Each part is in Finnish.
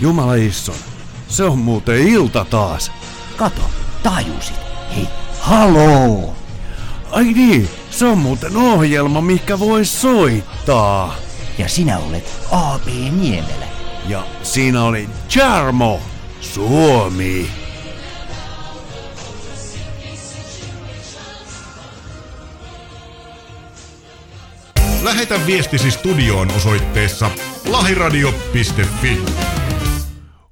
Jumala Isson, se on muuten ilta taas. Kato, tajusit. Hei, haloo! Ai niin, se on muuten ohjelma, mikä voi soittaa. Ja sinä olet A.P. Niemelä. Ja siinä oli Jarmo, Suomi. Lähetä viestisi studioon osoitteessa lahiradio.fi.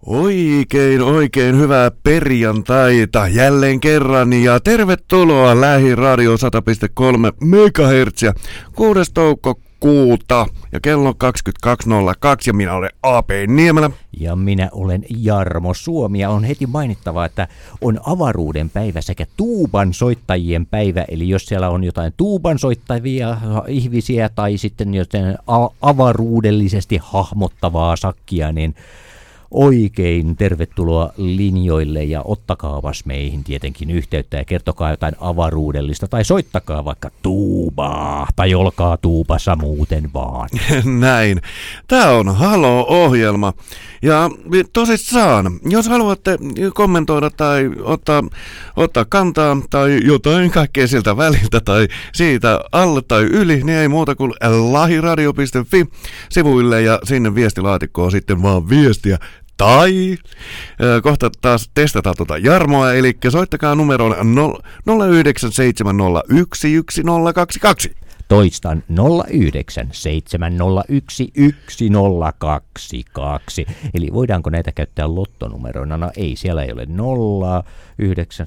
Oikein, oikein hyvää perjantaita jälleen kerran ja tervetuloa Lähiradio 100.3 MHz 6. toukokuuta ja kello 22.02 ja minä olen AP Niemelä. Ja minä olen Jarmo Suomi ja on heti mainittava, että on avaruuden päivä sekä tuuban soittajien päivä. Eli jos siellä on jotain tuuban soittavia ihmisiä tai sitten jotain avaruudellisesti hahmottavaa sakkia, niin oikein tervetuloa linjoille ja ottakaapas meihin tietenkin yhteyttä ja kertokaa jotain avaruudellista tai soittakaa vaikka tuubaa tai olkaa tuubassa muuten vaan. Näin. Tämä on Halo-ohjelma ja tosissaan, jos haluatte kommentoida tai ottaa, ottaa kantaa tai jotain kaikkea siltä väliltä tai siitä alle tai yli, niin ei muuta kuin lahiradio.fi sivuille ja sinne viestilaatikkoon sitten vaan viestiä tai kohta taas testataan tuota Jarmoa, eli soittakaa numeroon 0970111022. Toistan 0970111022. Eli voidaanko näitä käyttää lottonumeroina? No ei, siellä ei ole nollaa, yhdeksän,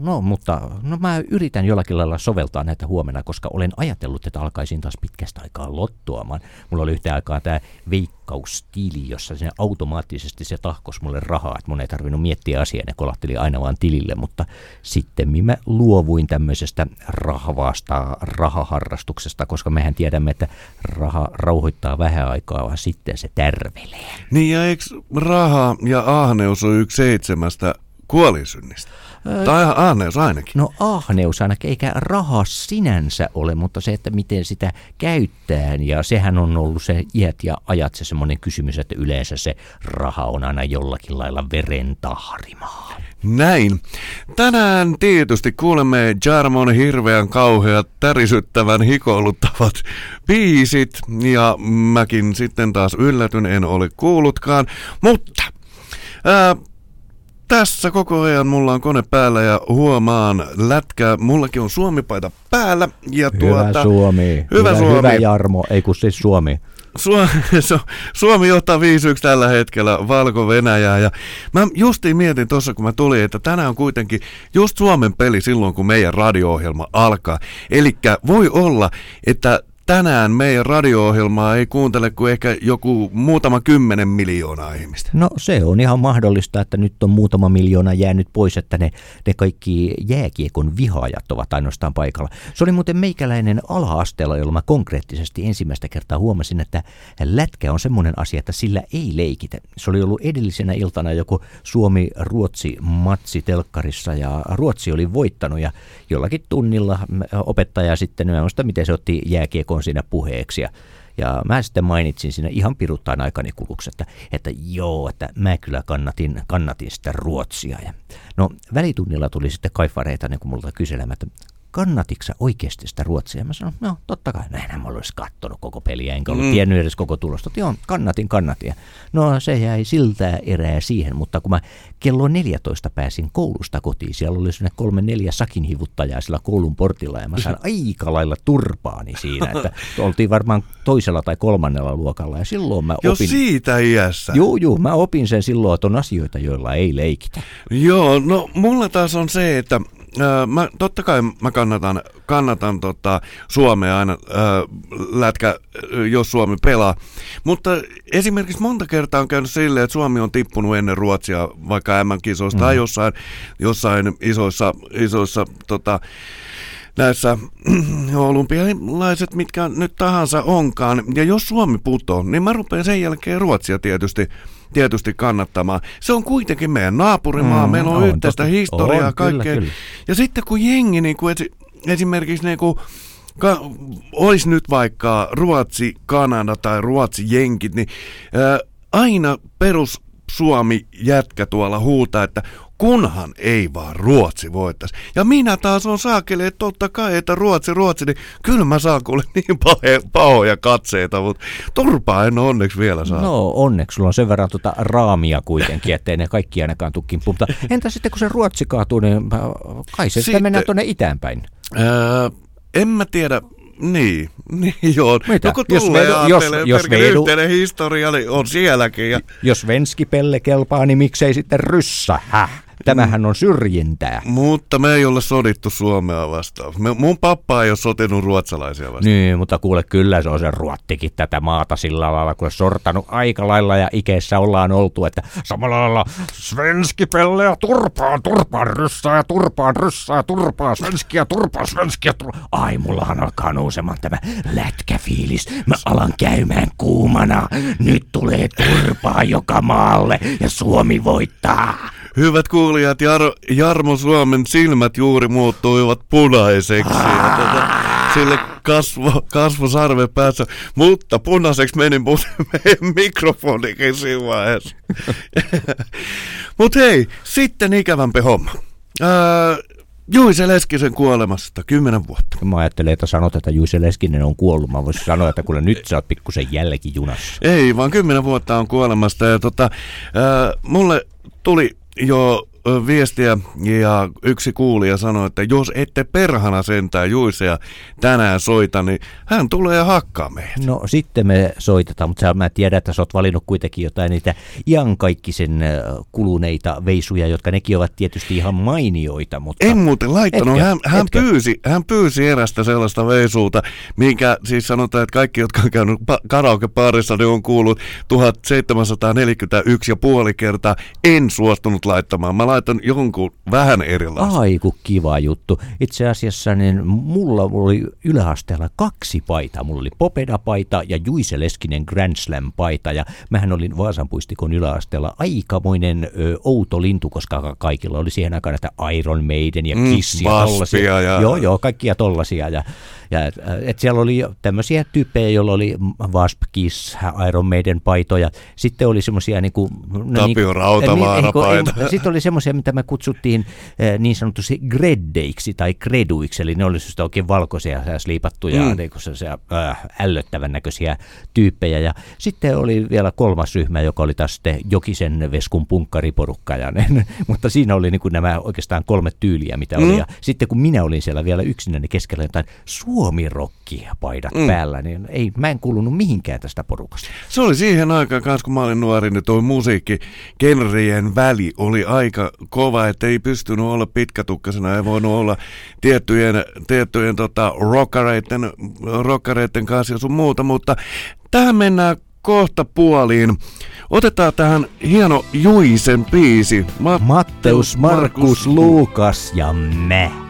no mutta no mä yritän jollakin lailla soveltaa näitä huomenna, koska olen ajatellut, että alkaisin taas pitkästä aikaa lottoamaan. Mulla oli yhtä aikaa tämä veikkaustili, jossa se automaattisesti se tahkos mulle rahaa, että mun ei tarvinnut miettiä asiaa, ne kolahteli aina vaan tilille, mutta sitten mä luovuin tämmöisestä rahvaasta rahaharrastuksesta, koska mehän tiedämme, että raha rauhoittaa vähän aikaa, vaan sitten se tärvelee. Niin ja eikö raha ja ahneus on yksi seitsemästä kuolinsynnistä. Öö, tai ahneus ainakin. No ahneus ainakin, eikä raha sinänsä ole, mutta se, että miten sitä käyttää, ja sehän on ollut se iät ja ajat se semmoinen kysymys, että yleensä se raha on aina jollakin lailla veren tahrimaa. Näin. Tänään tietysti kuulemme Jarmon hirveän kauheat, tärisyttävän hikoiluttavat biisit, ja mäkin sitten taas yllätyn, en ole kuullutkaan, mutta ää, tässä koko ajan mulla on kone päällä ja huomaan lätkää. Mullakin on Suomi-paita päällä. Ja tuota, hyvä Suomi. Hyvä, hyvä Suomi. Hyvä Jarmo, ei kun siis Suomi. Suomi, Suomi johtaa 5-1 tällä hetkellä Valko-Venäjää. Ja mä justiin mietin tuossa, kun mä tulin, että tänään on kuitenkin just Suomen peli silloin, kun meidän radio-ohjelma alkaa. Eli voi olla, että tänään meidän radio-ohjelmaa ei kuuntele kuin ehkä joku muutama kymmenen miljoonaa ihmistä. No se on ihan mahdollista, että nyt on muutama miljoona jäänyt pois, että ne, ne kaikki jääkiekon vihaajat ovat ainoastaan paikalla. Se oli muuten meikäläinen ala-asteella, jolla mä konkreettisesti ensimmäistä kertaa huomasin, että lätkä on semmoinen asia, että sillä ei leikitä. Se oli ollut edellisenä iltana joku Suomi-Ruotsi-matsi telkkarissa ja Ruotsi oli voittanut ja jollakin tunnilla opettaja sitten, mä muista miten se otti jääkiekon on siinä puheeksi. Ja, ja mä sitten mainitsin siinä ihan piruttain aikani kuluksi, että, että joo, että mä kyllä kannatin, kannatin sitä Ruotsia. Ja, no välitunnilla tuli sitten kaifareita niin kuin multa kyselemään, että kannatitko sä oikeasti sitä Ruotsia? Mä sanoin, no totta kai, näinhän mä olisi kattonut koko peliä, enkä ollut mm. tiennyt edes koko tulosta. Joo, kannatin, kannatin. No se jäi siltä erää siihen, mutta kun mä kello 14 pääsin koulusta kotiin, siellä oli sinne kolme neljä sakinhivuttajaa sillä koulun portilla ja mä sain aika lailla turpaani siinä, että oltiin varmaan toisella tai kolmannella luokalla ja silloin mä opin. Jo siitä iässä. Joo, joo, mä opin sen silloin, että on asioita, joilla ei leikitä. Joo, no mulla taas on se, että mä, totta kai mä kannatan, kannatan tota, Suomea aina ää, lätkä, jos Suomi pelaa. Mutta esimerkiksi monta kertaa on käynyt silleen, että Suomi on tippunut ennen Ruotsia vaikka M-kisoista mm. tai jossain, jossain isoissa, isoissa tota, näissä olympialaiset, mitkä nyt tahansa onkaan. Ja jos Suomi putoo, niin mä rupean sen jälkeen Ruotsia tietysti tietysti kannattamaan. Se on kuitenkin meidän naapurimaa, mm, meillä on, on yhteistä historiaa on, kaikkea. Kyllä, kyllä. Ja sitten kun jengi, niin kuin esimerkiksi niin kuin, ka, olisi nyt vaikka Ruotsi, Kanada tai Ruotsi, Jenkit, niin ää, aina perus Suomi jätkä tuolla huutaa, että kunhan ei vaan Ruotsi voittaisi. Ja minä taas on saakeli, että totta kai, että Ruotsi, Ruotsi, niin kyllä mä saan kuule niin pahe, pahoja katseita, mutta turpaa en onneksi vielä saa. No onneksi sulla on sen verran tuota raamia kuitenkin, ettei ne kaikki ainakaan tukkin Mutta entä sitten kun se Ruotsi kaatuu, niin äh, kai se sitten mennään tuonne itäänpäin? Öö, en mä tiedä, niin, niin joo. Mitä? No kun Jos vedu- jos- jos vedu- yhteinen historia niin on sielläkin. Ja, Jos venskipelle kelpaa, niin miksei sitten ryssä? Häh? Tämähän on syrjintää. mutta me ei ole sodittu Suomea vastaan. Me, mun pappa ei ole sotinut ruotsalaisia vastaan. Niin, mutta kuule, kyllä se on se ruottikin tätä maata sillä lailla, kun sortanut aika lailla ja ikeessä ollaan oltu, että samalla lailla svenskipelle ja turpaan, turpaan, ryssää ja turpaan, ryssää ja turpaan, svenskiä, turpaan, svenskiä, turpaan. Ai, mullahan alkaa nousemaan tämä lätkäfiilis. Mä alan käymään kuumana. Nyt tulee turpaa joka maalle ja Suomi voittaa. Hyvät kuulijat, Jar- Jarmo Suomen silmät juuri muuttuivat punaiseksi. Ja tota, sille kasvo, kasvo sarve päässä, mutta punaiseksi meni muuten meidän mikrofonikin siinä vaiheessa. Mutta hei, sitten ikävämpi homma. Ää, Juise Leskisen kuolemasta, kymmenen vuotta. Mä ajattelen, että sanot, että Juise Leskinen on kuollut. Mä voisin sanoa, että kuule nyt sä oot pikkusen jälkijunassa. Ei, vaan kymmenen vuotta on kuolemasta. Ja tota, ää, mulle tuli jo ö, viestiä ja yksi kuulija sanoi, että jos ette perhana sentään Juisea tänään soita, niin hän tulee ja hakkaa meidät. No sitten me soitetaan, mutta sä, mä tiedän, että sä oot valinnut kuitenkin jotain niitä iankaikkisen kuluneita veisuja, jotka nekin ovat tietysti ihan mainioita, mutta... En muuten laittanut. Hän, hän, pyysi, hän pyysi erästä sellaista veisuuta, minkä siis sanotaan, että kaikki, jotka on käynyt pa- karaokepaarissa, ne on kuullut 1741 ja puoli kertaa. En suostunut laittamaan. Mä laitan jonkun vähän erilaisen. Ai kun kiva juttu. Itse asiassa niin mulla oli yläasteella kaksi paitaa. Mulla oli Popeda-paita ja Juise Leskinen Grand Slam-paita. Ja mähän olin Vaasan puistikon yläasteella aikamoinen ö, outo lintu, koska ka- kaikilla oli siihen aikaan näitä Iron Maiden ja Mm, Kiss ja Waspia tollasia. ja- Joo, joo, kaikkia tollasia. Ja, ja et, et siellä oli tämmöisiä tyyppejä, joilla oli Wasp, Kiss, Iron Maiden paitoja. Sitten oli semmoisia niin kuin... No, Tapio Rautavaara paita. Sitten oli semmoisia, mitä me kutsuttiin eh, niin sanotusti greddeiksi tai kreduiksi, eli ne oli just oikein valkoisia ja sliipattuja, Mm. niin sellaisia äh, ällöttävän näköisiä tyyppejä. Ja sitten oli vielä kolmas ryhmä, joka oli taas sitten Jokisen Veskun punkkariporukka, ja ne, mutta siinä oli niin kuin nämä oikeastaan kolme tyyliä, mitä Mm. oli. Ja sitten kun minä olin siellä vielä yksinäni keskellä jotain suomirokkia paidat Mm. päällä, niin ei, mä en kuulunut mihinkään tästä porukasta. Se oli siihen aikaan kanssa, kun mä olin nuori, niin toi musiikki genrien väli oli aika kova, että ei pystynyt olla pitkätukkasena, ei voinut olla tiettyjen, tiettyjen tota, rockareiden, rockareiden kanssa ja sun muuta, mutta tähän mennään kohta puoliin. Otetaan tähän hieno Juisen biisi. Matteus, Markus, Luukas ja mä.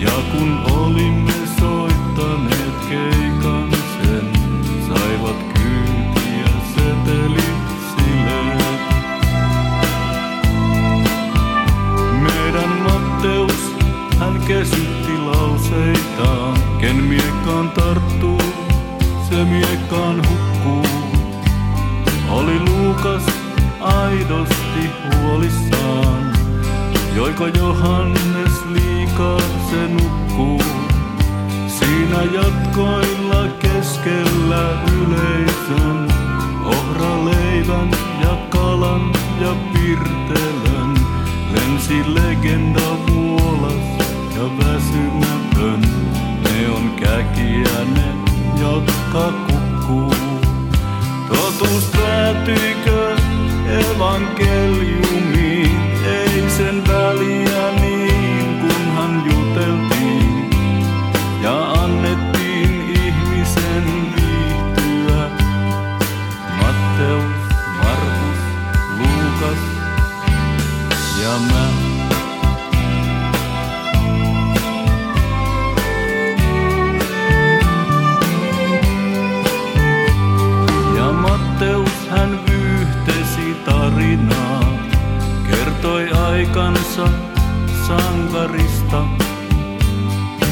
Ja kun olimme soittaneet keikan sen, saivat kyytiä setelit sileet. Meidän Matteus, hän kesytti lauseitaan. Ken miekkaan tarttuu, se miekkaan hukkuu. Oli Luukas aidosti huolissaan. Joiko Johannes liikaa se nukkuu? Siinä jatkoilla keskellä yleisön. Ohraleivän ja kalan ja pirtelön. Lensi legenda vuolas ja väsymätön. Ne on käkiä ne, jotka kukkuu. Totuus päätyykö evankeliumiin? Ei sen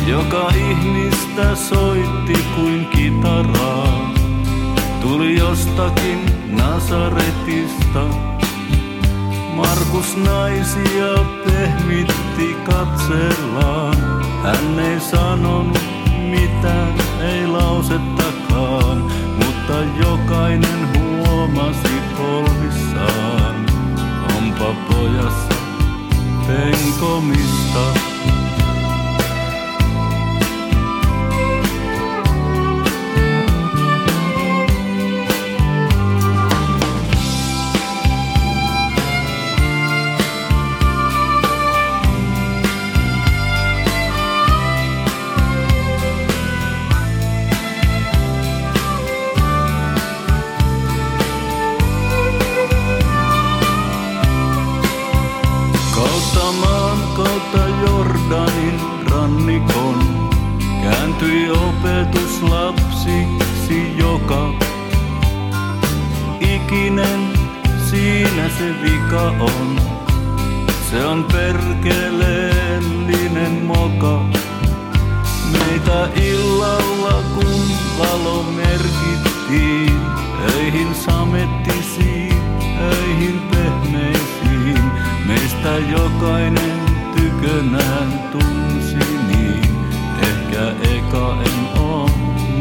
joka ihmistä soitti kuin kitaraa. Tuli jostakin Nasaretista, Markus naisia pehmitti katsellaan. Hän ei sanonut mitään, ei lausettakaan, mutta jokainen huomasi polvissaan. Onpa pojassa penkomista. Kääntyi opetuslapsiksi joka ikinen siinä se vika on. Se on perkeleellinen moka. Meitä illalla kun valo merkittiin, öihin samettisiin, öihin pehmeisiin. Meistä jokainen tykönään niin. Ehkä eka en oo,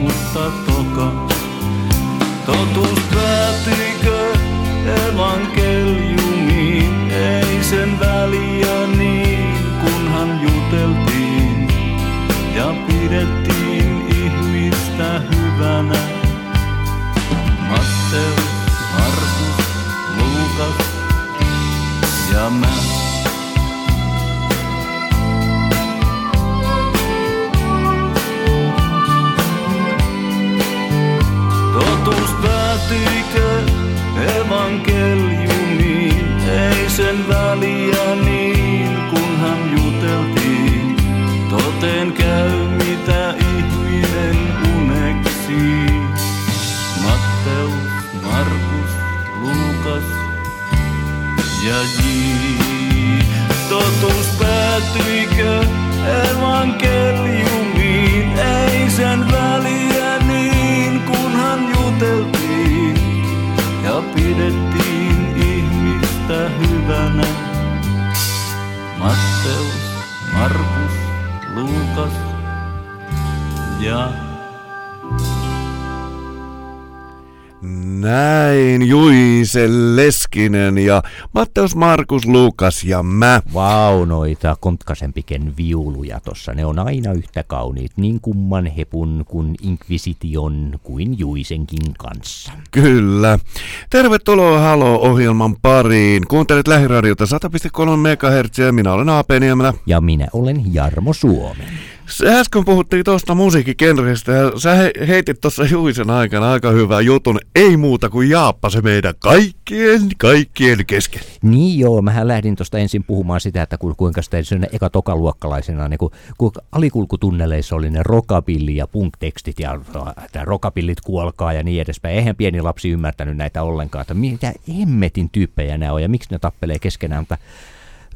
mutta toka. Totuus päätyykö evankeliumiin? Ei sen väliä niin, kunhan juteltiin ja pidettiin ihmistä hyvänä. Matteus, Markus, Luukas ja mä. Päätyykö evankeliumiin? Ei sen väliä niin, kunhan juteltiin. Toteen käy mitä ihminen uneksii. Matteus, Markus, Luukas ja J. Totuus päätyykö evankeliumiin? Ei sen väliä hyvänä. Matteus, Markus, Luukas ja Näin Juise Leskinen ja Matteus Markus Lukas ja mä. Vau, noita kontkasempiken viuluja tossa. Ne on aina yhtä kauniit, niin kumman hepun kuin Inquisition kuin Juisenkin kanssa. Kyllä. Tervetuloa Halo-ohjelman pariin. Kuuntelet Lähiradiota 100,3 MHz ja minä olen Aape Niemelä. Ja minä olen Jarmo Suomen. Äsken puhuttiin tuosta musiikkikenreistä ja sä he- heitit tuossa Juisen aikana aika hyvän jutun. Ei muuta kuin Jaappa se meidän kaikkien, kaikkien kesken. Niin joo, mähän lähdin tuosta ensin puhumaan sitä, että ku- kuinka sitä sellainen eka tokaluokkalaisena, niin kun, kun alikulkutunneleissa oli ne rockabilly ja punk-tekstit ja että rockabillit kuolkaa ja niin edespäin. Eihän pieni lapsi ymmärtänyt näitä ollenkaan, että mitä hemmetin tyyppejä nämä on ja miksi ne tappelee keskenään, mutta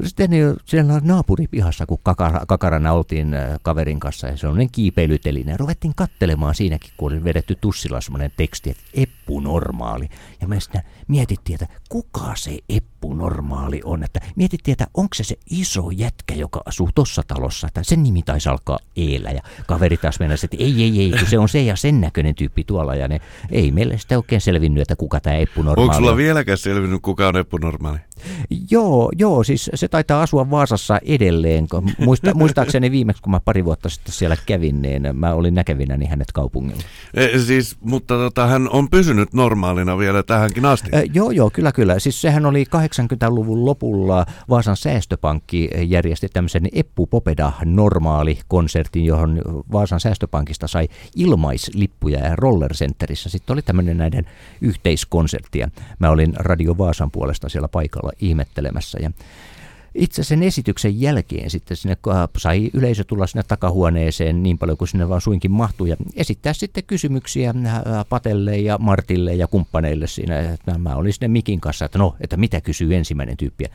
sitten niin siellä naapuripihassa, kun kakara, kakarana oltiin äh, kaverin kanssa ja sellainen kiipeilyteline. Ruvettiin kattelemaan siinäkin, kun oli vedetty tussilla semmoinen teksti, että Eppu Normaali. Ja me sitten mietittiin, että kuka se Eppu Normaali on. Että mietittiin, että onko se se iso jätkä, joka asuu tuossa talossa. Että sen nimi taisi alkaa Eellä. Ja kaveri taas mennäisi, että ei, ei, ei, kun se on se ja sen näköinen tyyppi tuolla. Ja ne, ei meille sitä oikein selvinnyt, että kuka tämä Eppu Normaali Onko sulla on. vieläkään selvinnyt, kuka on Eppu Normaali? Joo, joo, siis se taitaa asua Vaasassa edelleen. Muista, muistaakseni viimeksi, kun mä pari vuotta sitten siellä kävin, niin mä olin näkevinäni hänet kaupungilla. E, siis, mutta tota, hän on pysynyt normaalina vielä tähänkin asti. Ö, joo, joo, kyllä, kyllä. Siis sehän oli 80-luvun lopulla Vaasan säästöpankki järjesti tämmöisen Eppu Popeda normaali konsertin, johon Vaasan säästöpankista sai ilmaislippuja ja Roller Centerissä. Sitten oli tämmöinen näiden yhteiskonsertti ja mä olin Radio Vaasan puolesta siellä paikalla ihmettelemässä ja itse sen esityksen jälkeen sitten sinne sai yleisö tulla sinne takahuoneeseen niin paljon kuin sinne vaan suinkin mahtuu ja esittää sitten kysymyksiä Patelle ja Martille ja kumppaneille siinä. Mä olin sinne mikin kanssa, että no, että mitä kysyy ensimmäinen tyyppi.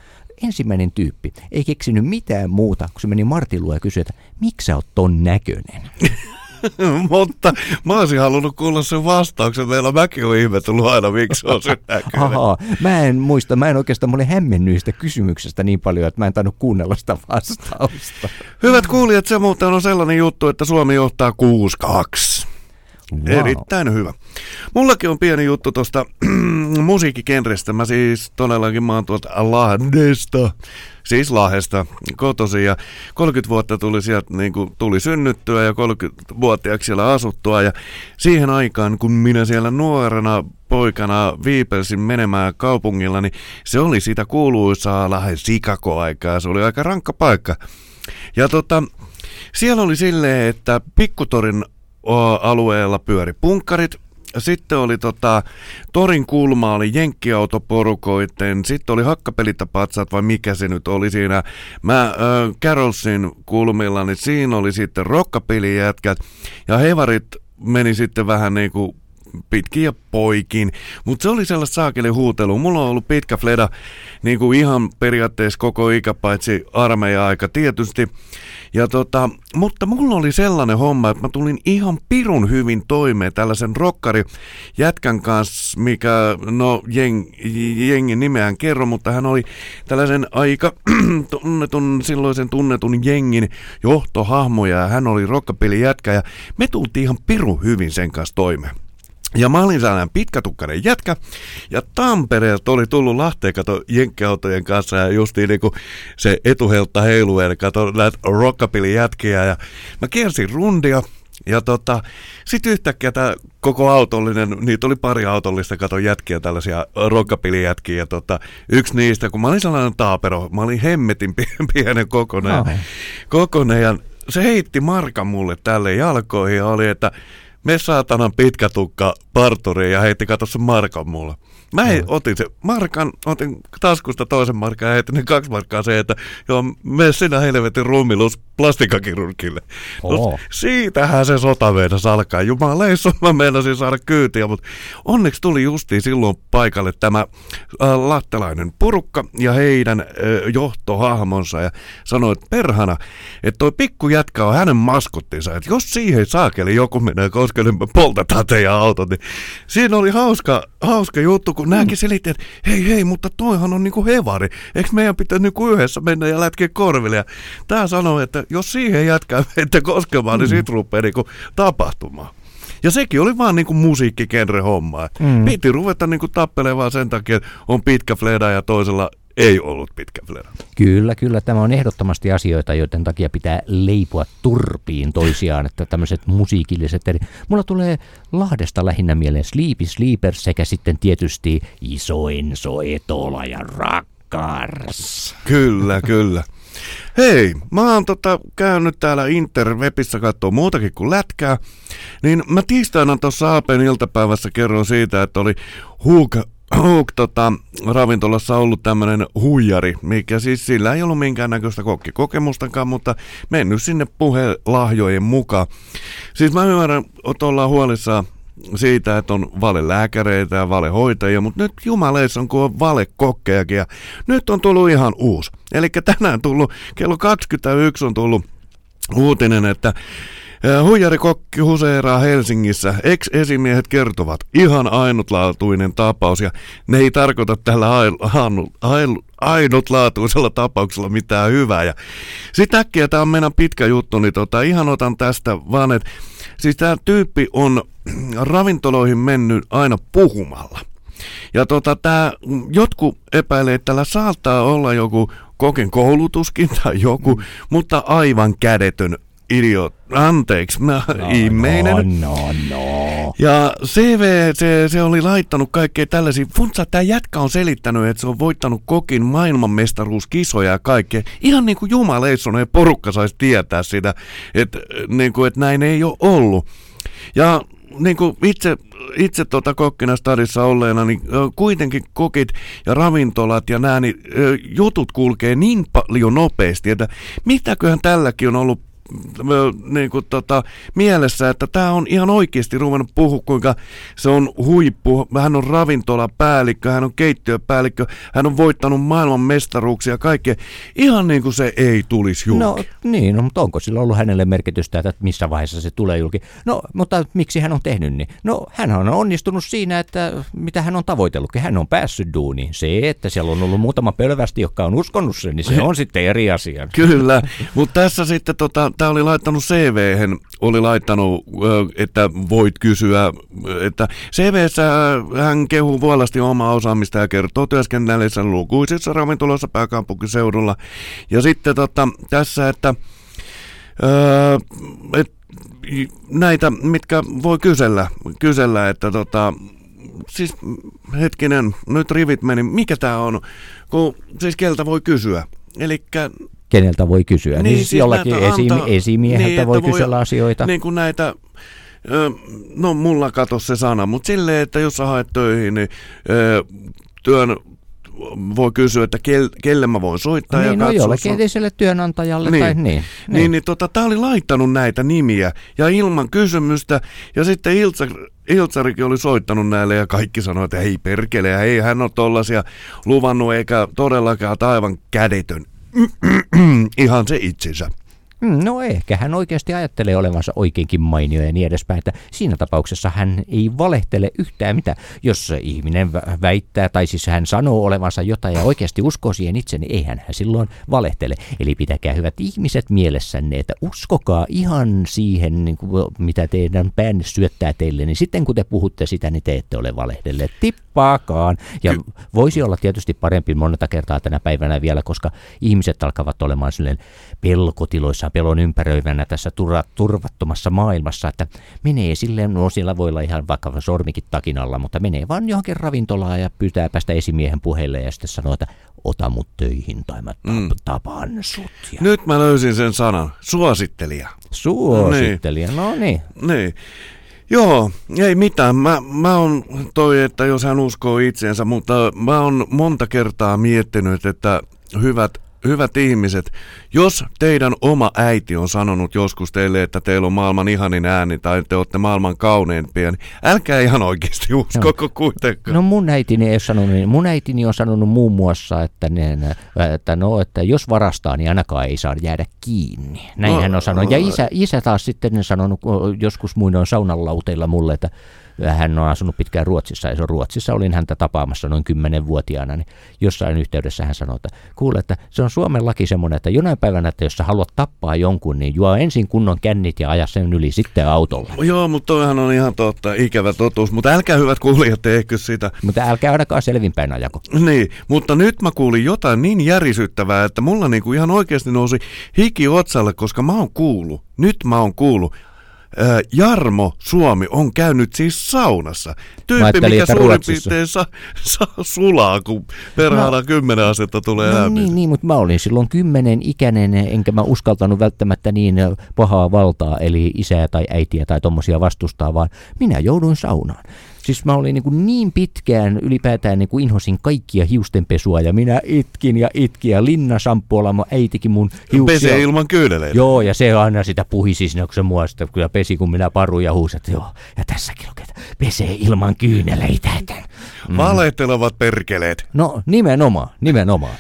Ensimmäinen tyyppi ei keksinyt mitään muuta, kun se meni Martin luo ja kysyi, että miksi sä oot ton näköinen? Mutta mä olisin halunnut kuulla sen vastauksen. Meillä mäkin on ihmetellyt aina, miksi on sen näköinen. Ahaa, mä en muista, mä en oikeastaan, mä olin hämmennyt sitä kysymyksestä niin paljon, että mä en tainnut kuunnella sitä vastausta. Hyvät kuulijat, se muuten on sellainen juttu, että Suomi johtaa 6-2. Wow. Erittäin hyvä. Mullakin on pieni juttu tuosta musiikkikenrestä. Mä siis todellakin mä oon tuolta Lahdesta, siis Lahdesta kotosi ja 30 vuotta tuli sieltä niin kuin, tuli synnyttyä ja 30-vuotiaaksi siellä asuttua ja siihen aikaan kun minä siellä nuorena poikana viipelsin menemään kaupungilla, niin se oli sitä kuuluisaa Lahden sikakoaikaa. Se oli aika rankka paikka. Ja tota, siellä oli silleen, että Pikkutorin alueella pyöri punkkarit, sitten oli tota, torin kulma oli jenkkiautoporukoitten, sitten oli hakkapelitapatsat vai mikä se nyt oli siinä. Mä äh, Carolsin kulmilla, niin siinä oli sitten rockapelijätkät ja hevarit meni sitten vähän niin kuin pitkin ja poikin. Mutta se oli sellaista saakeli huutelu. Mulla on ollut pitkä fleda niin kuin ihan periaatteessa koko ikä, paitsi armeija-aika tietysti. Ja tota, mutta mulla oli sellainen homma, että mä tulin ihan pirun hyvin toimeen tällaisen rokkari jätkän kanssa, mikä, no jeng, jengin nimeään kerro, mutta hän oli tällaisen aika tunnetun, silloisen tunnetun jengin johtohahmoja ja hän oli rockapeli jätkä ja me tultiin ihan pirun hyvin sen kanssa toimeen. Ja mä olin sellainen pitkätukkainen jätkä, ja Tampereelta oli tullut Lahteen, kato jenkkiautojen kanssa, ja justiin niin se etuhelta heiluen, kato näitä rockabilly jätkiä, ja mä kiersin rundia, ja tota, sitten yhtäkkiä tämä koko autollinen, niitä oli pari autollista, kato jätkiä, tällaisia rockabilly-jätkiä, ja tota, yksi niistä, kun mä olin sellainen taapero, mä olin hemmetin pienen kokonen, oh. kokonen, ja se heitti markan mulle tälle jalkoihin, ja oli, että me saatanan pitkä tukka parturiin ja heitti kato sen markan mulle. Mä no. otin se markan, otin taskusta toisen markan ja heitin ne kaksi markkaa se, että joo, me sinä helvetin rummilus plastikakirurgille. No, siitähän se sota meidän alkaa. Jumaleissa mä meinasin saada kyytiä, mutta onneksi tuli justiin silloin paikalle tämä äh, lattelainen purukka ja heidän äh, johtohahmonsa ja sanoi, että perhana, että toi pikku jätkä on hänen maskottinsa, että jos siihen saakeli joku menee koskelle, me poltetaan teidän autot, niin siinä oli hauska, hauska juttu, kun nämäkin selitti, että hei hei, mutta toihan on niinku hevari, eikö meidän pitää niinku yhdessä mennä ja lätkiä korville, ja tää sanoi, että jos siihen jätkää meitä koskemaan, niin mm. sit rupeaa niinku tapahtumaan. Ja sekin oli vaan niinku musiikkikenre hommaa. Mm. Piti ruveta niinku tappelemaan sen takia, että on pitkä fleda ja toisella ei ollut pitkä flera. Kyllä, kyllä. Tämä on ehdottomasti asioita, joiden takia pitää leipua turpiin toisiaan, että tämmöiset musiikilliset eri... Mulla tulee Lahdesta lähinnä mieleen Sleepy Sleeper sekä sitten tietysti Iso Enso Etola ja Rakkars. Kyllä, kyllä. Hei, mä oon tota, käynyt täällä Interwebissä katsoa muutakin kuin lätkää, niin mä tiistaina tuossa Aapen iltapäivässä kerron siitä, että oli Hook Hook tota, ravintolassa ollut tämmöinen huijari, mikä siis sillä ei ollut minkäännäköistä kokkikokemustakaan, mutta mennyt sinne puhelahjojen mukaan. Siis mä ymmärrän, että ollaan huolissaan siitä, että on valelääkäreitä ja valehoitajia, mutta nyt jumaleissa on kun on valekokkejakin ja nyt on tullut ihan uusi. Eli tänään tullut, kello 21 on tullut uutinen, että Huijarikokki huseeraa Helsingissä. Ex-esimiehet kertovat ihan ainutlaatuinen tapaus ja ne ei tarkoita tällä ainutlaatuisella tapauksella mitään hyvää. Ja äkkiä, tämä on meidän pitkä juttu, niin tota, ihan otan tästä vaan, että siis tämä tyyppi on ravintoloihin mennyt aina puhumalla. Ja tota, tää, jotkut epäilee, että tällä saattaa olla joku koken koulutuskin tai joku, mm. mutta aivan kädetön idiot, anteeksi, mä no, ihmeinen. No, no, no. Ja CV, se, se oli laittanut kaikkea tällaisia. Funtsa, tämä jätkä on selittänyt, että se on voittanut kokin maailmanmestaruuskisoja ja kaikkea. Ihan niin kuin Jumaleissonen porukka saisi tietää sitä, että, niin kuin, että näin ei ole ollut. Ja niin kuin itse itse tuota kokkina stadissa olleena, niin kuitenkin kokit ja ravintolat ja nämä, niin jutut kulkee niin paljon nopeasti, että mitäköhän tälläkin on ollut niin kuin tota, mielessä, että tämä on ihan oikeasti ruvennut puhua, kuinka se on huippu. Hän on ravintolapäällikkö, hän on keittiöpäällikkö, hän on voittanut maailman mestaruuksia ja kaikkea. Ihan niin kuin se ei tulisi julki. No niin, no, mutta onko sillä ollut hänelle merkitystä, että missä vaiheessa se tulee julki? No, mutta miksi hän on tehnyt niin? No, hän on onnistunut siinä, että mitä hän on tavoitellutkin. Hän on päässyt duuniin. Se, että siellä on ollut muutama pölvästi, joka on uskonut sen, niin se on sitten eri asia. Kyllä, mutta tässä sitten, tota, tämä oli laittanut cv oli laittanut, että voit kysyä, että CVssä hän kehuu vuolasti omaa osaamista ja kertoo työskennellessä lukuisissa ravintoloissa pääkaupunkiseudulla. Ja sitten tota, tässä, että Öö, et, näitä, mitkä voi kysellä, kysellä että tota, siis hetkinen, nyt rivit meni, mikä tämä on, kun siis keltä voi kysyä. Eli Keneltä voi kysyä? Niin, Niin, siis siis jollakin näitä esi- antaa- esimieheltä niin, voi että voi- kysellä asioita. niin kuin näitä, no mulla kato se sana, mutta silleen, että jos sä haet töihin, niin työn voi kysyä, että kel, kelle mä voin soittaa ja niin, no katsoa. jollekin etiselle työnantajalle Niin. tai niin. Niin, niin, niin tota, tää oli laittanut näitä nimiä ja ilman kysymystä. Ja sitten Iltsa, Iltsarikin oli soittanut näille ja kaikki sanoi, että ei perkele, ja ei hän ole tollasia luvannut eikä todellakaan että aivan kädetön. Ihan se itsensä. Mm, No ehkä hän oikeasti ajattelee olevansa oikeinkin mainio ja niin edespäin, että siinä tapauksessa hän ei valehtele yhtään mitä. Jos ihminen vä- väittää tai siis hän sanoo olevansa jotain ja oikeasti uskoo siihen itse, niin eihän hän silloin valehtele. Eli pitäkää hyvät ihmiset mielessänne, että uskokaa ihan siihen, niin kuin, mitä teidän päänne syöttää teille, niin sitten kun te puhutte sitä, niin te ette ole valehdelleet tippaakaan. Ja voisi olla tietysti parempi monta kertaa tänä päivänä vielä, koska ihmiset alkavat olemaan silleen pelkotiloissaan, pelon ympäröivänä tässä turva, turvattomassa maailmassa, että menee silleen, no siellä voi olla ihan vaikka sormikin takin alla, mutta menee vaan johonkin ravintolaan ja pyytää päästä esimiehen puheelle ja sitten sanoo, että ota mut töihin tai mä tap, Mm. tapan sut. Ja Nyt mä löysin sen sanan. Suosittelija. suosittelija, no niin. Niin. Joo, ei mitään. Mä, mä on toi, että jos hän uskoo itseensä, mutta mä oon monta kertaa miettinyt, että hyvät, hyvät ihmiset, jos teidän oma äiti on sanonut joskus teille, että teillä on maailman ihanin ääni tai te olette maailman kauneimpia, niin älkää ihan oikeasti uskoko kuitenkaan. No mun äitini ei ole sanonut, niin mun äitini on sanonut muun muassa, että, ne, että, no, että jos varastaa, niin ainakaan ei saa jäädä kiinni. Näin No, hän on sanonut. Ja isä, isä taas sitten on sanonut joskus muinoin saunanlauteilla mulle, että hän on asunut pitkään Ruotsissa, ja se on Ruotsissa olin häntä tapaamassa noin 10-vuotiaana, niin jossain yhteydessä hän sanoi, että kuule, että se on Suomen laki semmoinen, että jonain päivänä, että jos sä haluat tappaa jonkun, niin juo ensin kunnon kännit ja aja sen yli sitten autolla. Joo, mutta toihan on ihan totta, ikävä totuus. Mutta älkää hyvät kuulijat tehkö sitä. Mutta älkää ainakaan selvinpäin ajako. Niin, mutta nyt mä kuulin jotain niin järisyttävää, että mulla niinku ihan oikeasti nousi hiki otsalle, koska mä oon kuullut, nyt mä oon kuullut, Jarmo Suomi on käynyt siis saunassa. Tyyppi, mikä suurin Ruotsissa. piirtein sa, sa, sulaa, kun perhana kymmenen asetta tulee No niin, niin, mutta mä olin silloin kymmenen ikäinen, enkä mä uskaltanut välttämättä niin pahaa valtaa, eli isää tai äitiä tai tommosia vastustaa, vaan minä jouduin saunaan. Siis mä olin niin, kuin niin pitkään ylipäätään niin kuin inhosin kaikkia hiustenpesua ja minä itkin ja itkin ja Linna Samppuola, mun äitikin mun hiuksia. Pesee ilman kyyneleitä. Joo, ja se aina sitä puhisi siinä, kun se mua sitä kyllä pesi, kun minä paru ja huuset, joo. Ja tässäkin lukee, että pesee ilman kyyneleitä. Että. Valehtelevat perkeleet. No nimenomaan, nimenomaan.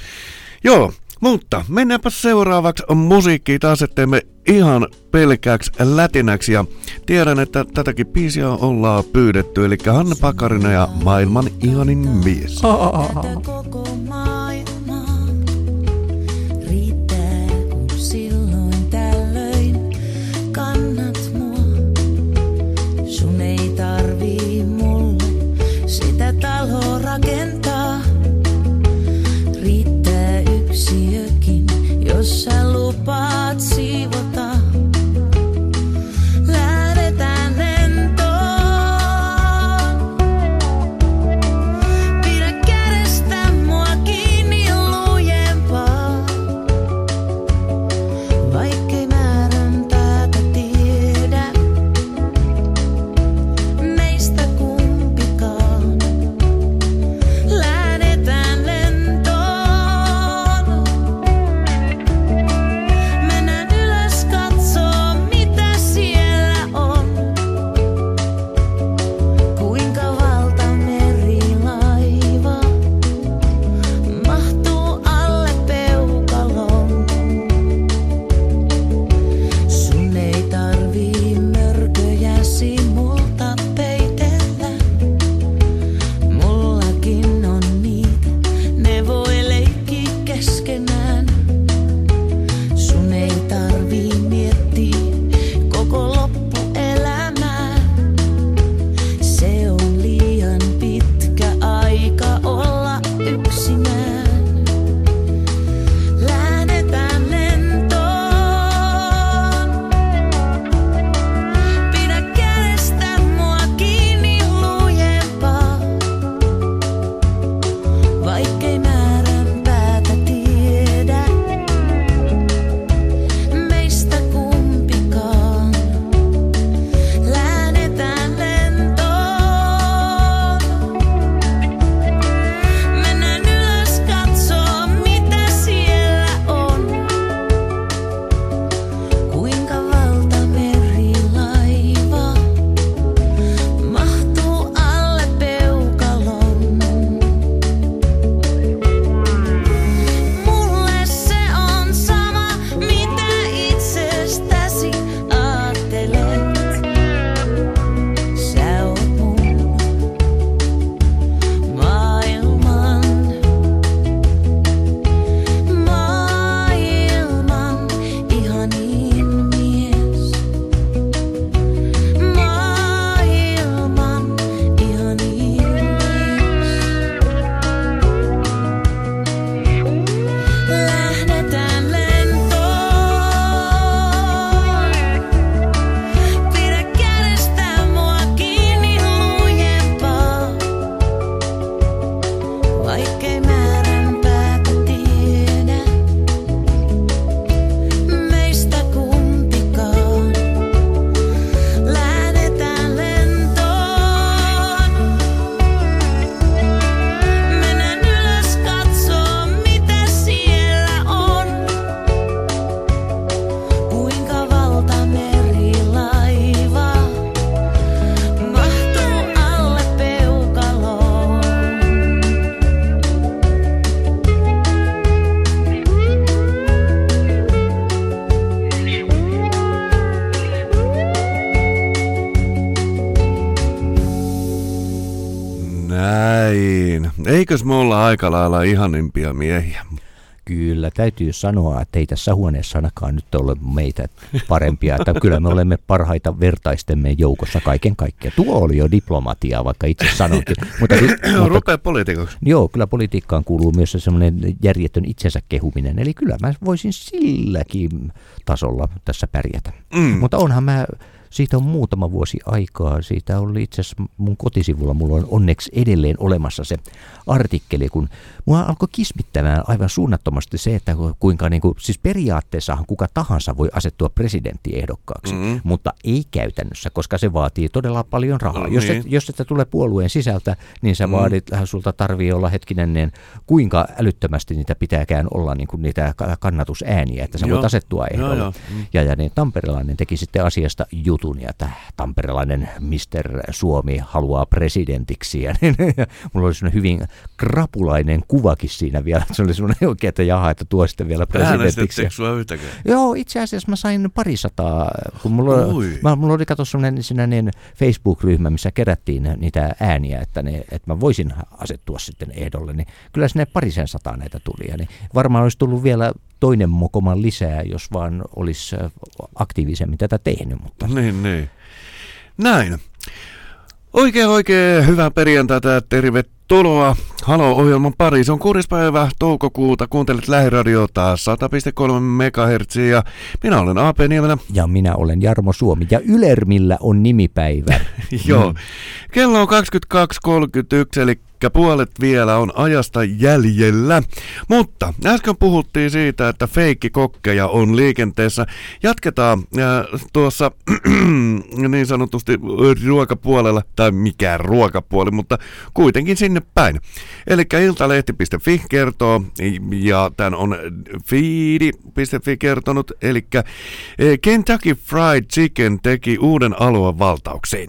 Joo, mutta mennäänpä seuraavaksi musiikkiin taas, ettei me ihan pelkääksi lätinäksi. Ja tiedän, että tätäkin biisiä ollaan pyydetty, eli Hanne Pakarinen ja maailman ihanin mies. koko maailma aika lailla ihanimpia miehiä? Kyllä, täytyy sanoa, että ei tässä huoneessa ainakaan nyt ole meitä parempia. Että kyllä me olemme parhaita vertaistemme joukossa kaiken kaikkiaan. Tuo oli jo diplomatiaa, vaikka itse sanoinkin. Mutta, mutta, Rupea poliitikoksi. joo, kyllä politiikkaan kuuluu myös se semmoinen järjetön itsensä kehuminen. Eli kyllä mä voisin silläkin tasolla tässä pärjätä. Mm. Mutta onhan mä, siitä on muutama vuosi aikaa, siitä oli itse asiassa mun kotisivulla, mulla on onneksi edelleen olemassa se artikkeli, kun mua alkoi kismittämään aivan suunnattomasti se, että kuinka niin kuin, siis periaatteessahan kuka tahansa voi asettua presidenttiehdokkaaksi, Mm. mutta ei käytännössä, koska se vaatii todella paljon rahaa. No jos, niin. et, jos et sä tule puolueen sisältä, niin sä Mm. vaadit, äh, sulta tarvii olla hetkinen, niin kuinka älyttömästi niitä pitääkään olla niin kuin niitä ka- kannatusääniä, että sä Joo. voit asettua Joo, ehdolle. joo. Mm. Ja, ja niin tamperelainen teki sitten asiasta jutun, ja tämä tamperelainen Mr. Suomi haluaa presidentiksi. Ja, niin, ja mulla oli hyvin krapulainen kuvakin siinä vielä. Se oli semmoinen oikein, että jaha, että tuo sitten vielä presidentiksi. Joo, itse asiassa mä sain parisataa, kun mulla, Ui. mä, mulla oli kato semmoinen siinä niin Facebook-ryhmä, missä kerättiin niitä ääniä, että, ne, että mä voisin asettua sitten ehdolle, niin kyllä sinne parisen sataa näitä tuli. Ja niin varmaan olisi tullut vielä toinen mokoma lisää, jos vaan olisi äh, aktiivisemmin tätä tehnyt, mutta Niin, niin. Näin. Oikein oikein hyvää perjantaita ja tervetuloa Halo-ohjelman pariin. Se on 6. päivä toukokuuta. Kuuntelet lähiradiota 100,3 MHz ja minä olen AP Niemelä. ja minä olen Jarmo Suomi ja Ylermillä on nimipäivä. Joo. Kello on 22.31, eli puolet vielä on ajasta jäljellä. Mutta äsken puhuttiin siitä, että feikkikokkeja on liikenteessä. Jatketaan äh, tuossa niin sanotusti ruokapuolella, tai mikään ruokapuoli, mutta kuitenkin sinne päin. Eli iltalehti.fi kertoo, ja tämän on feedi.fi kertonut, eli Kentucky Fried Chicken teki uuden alueen valtauksen.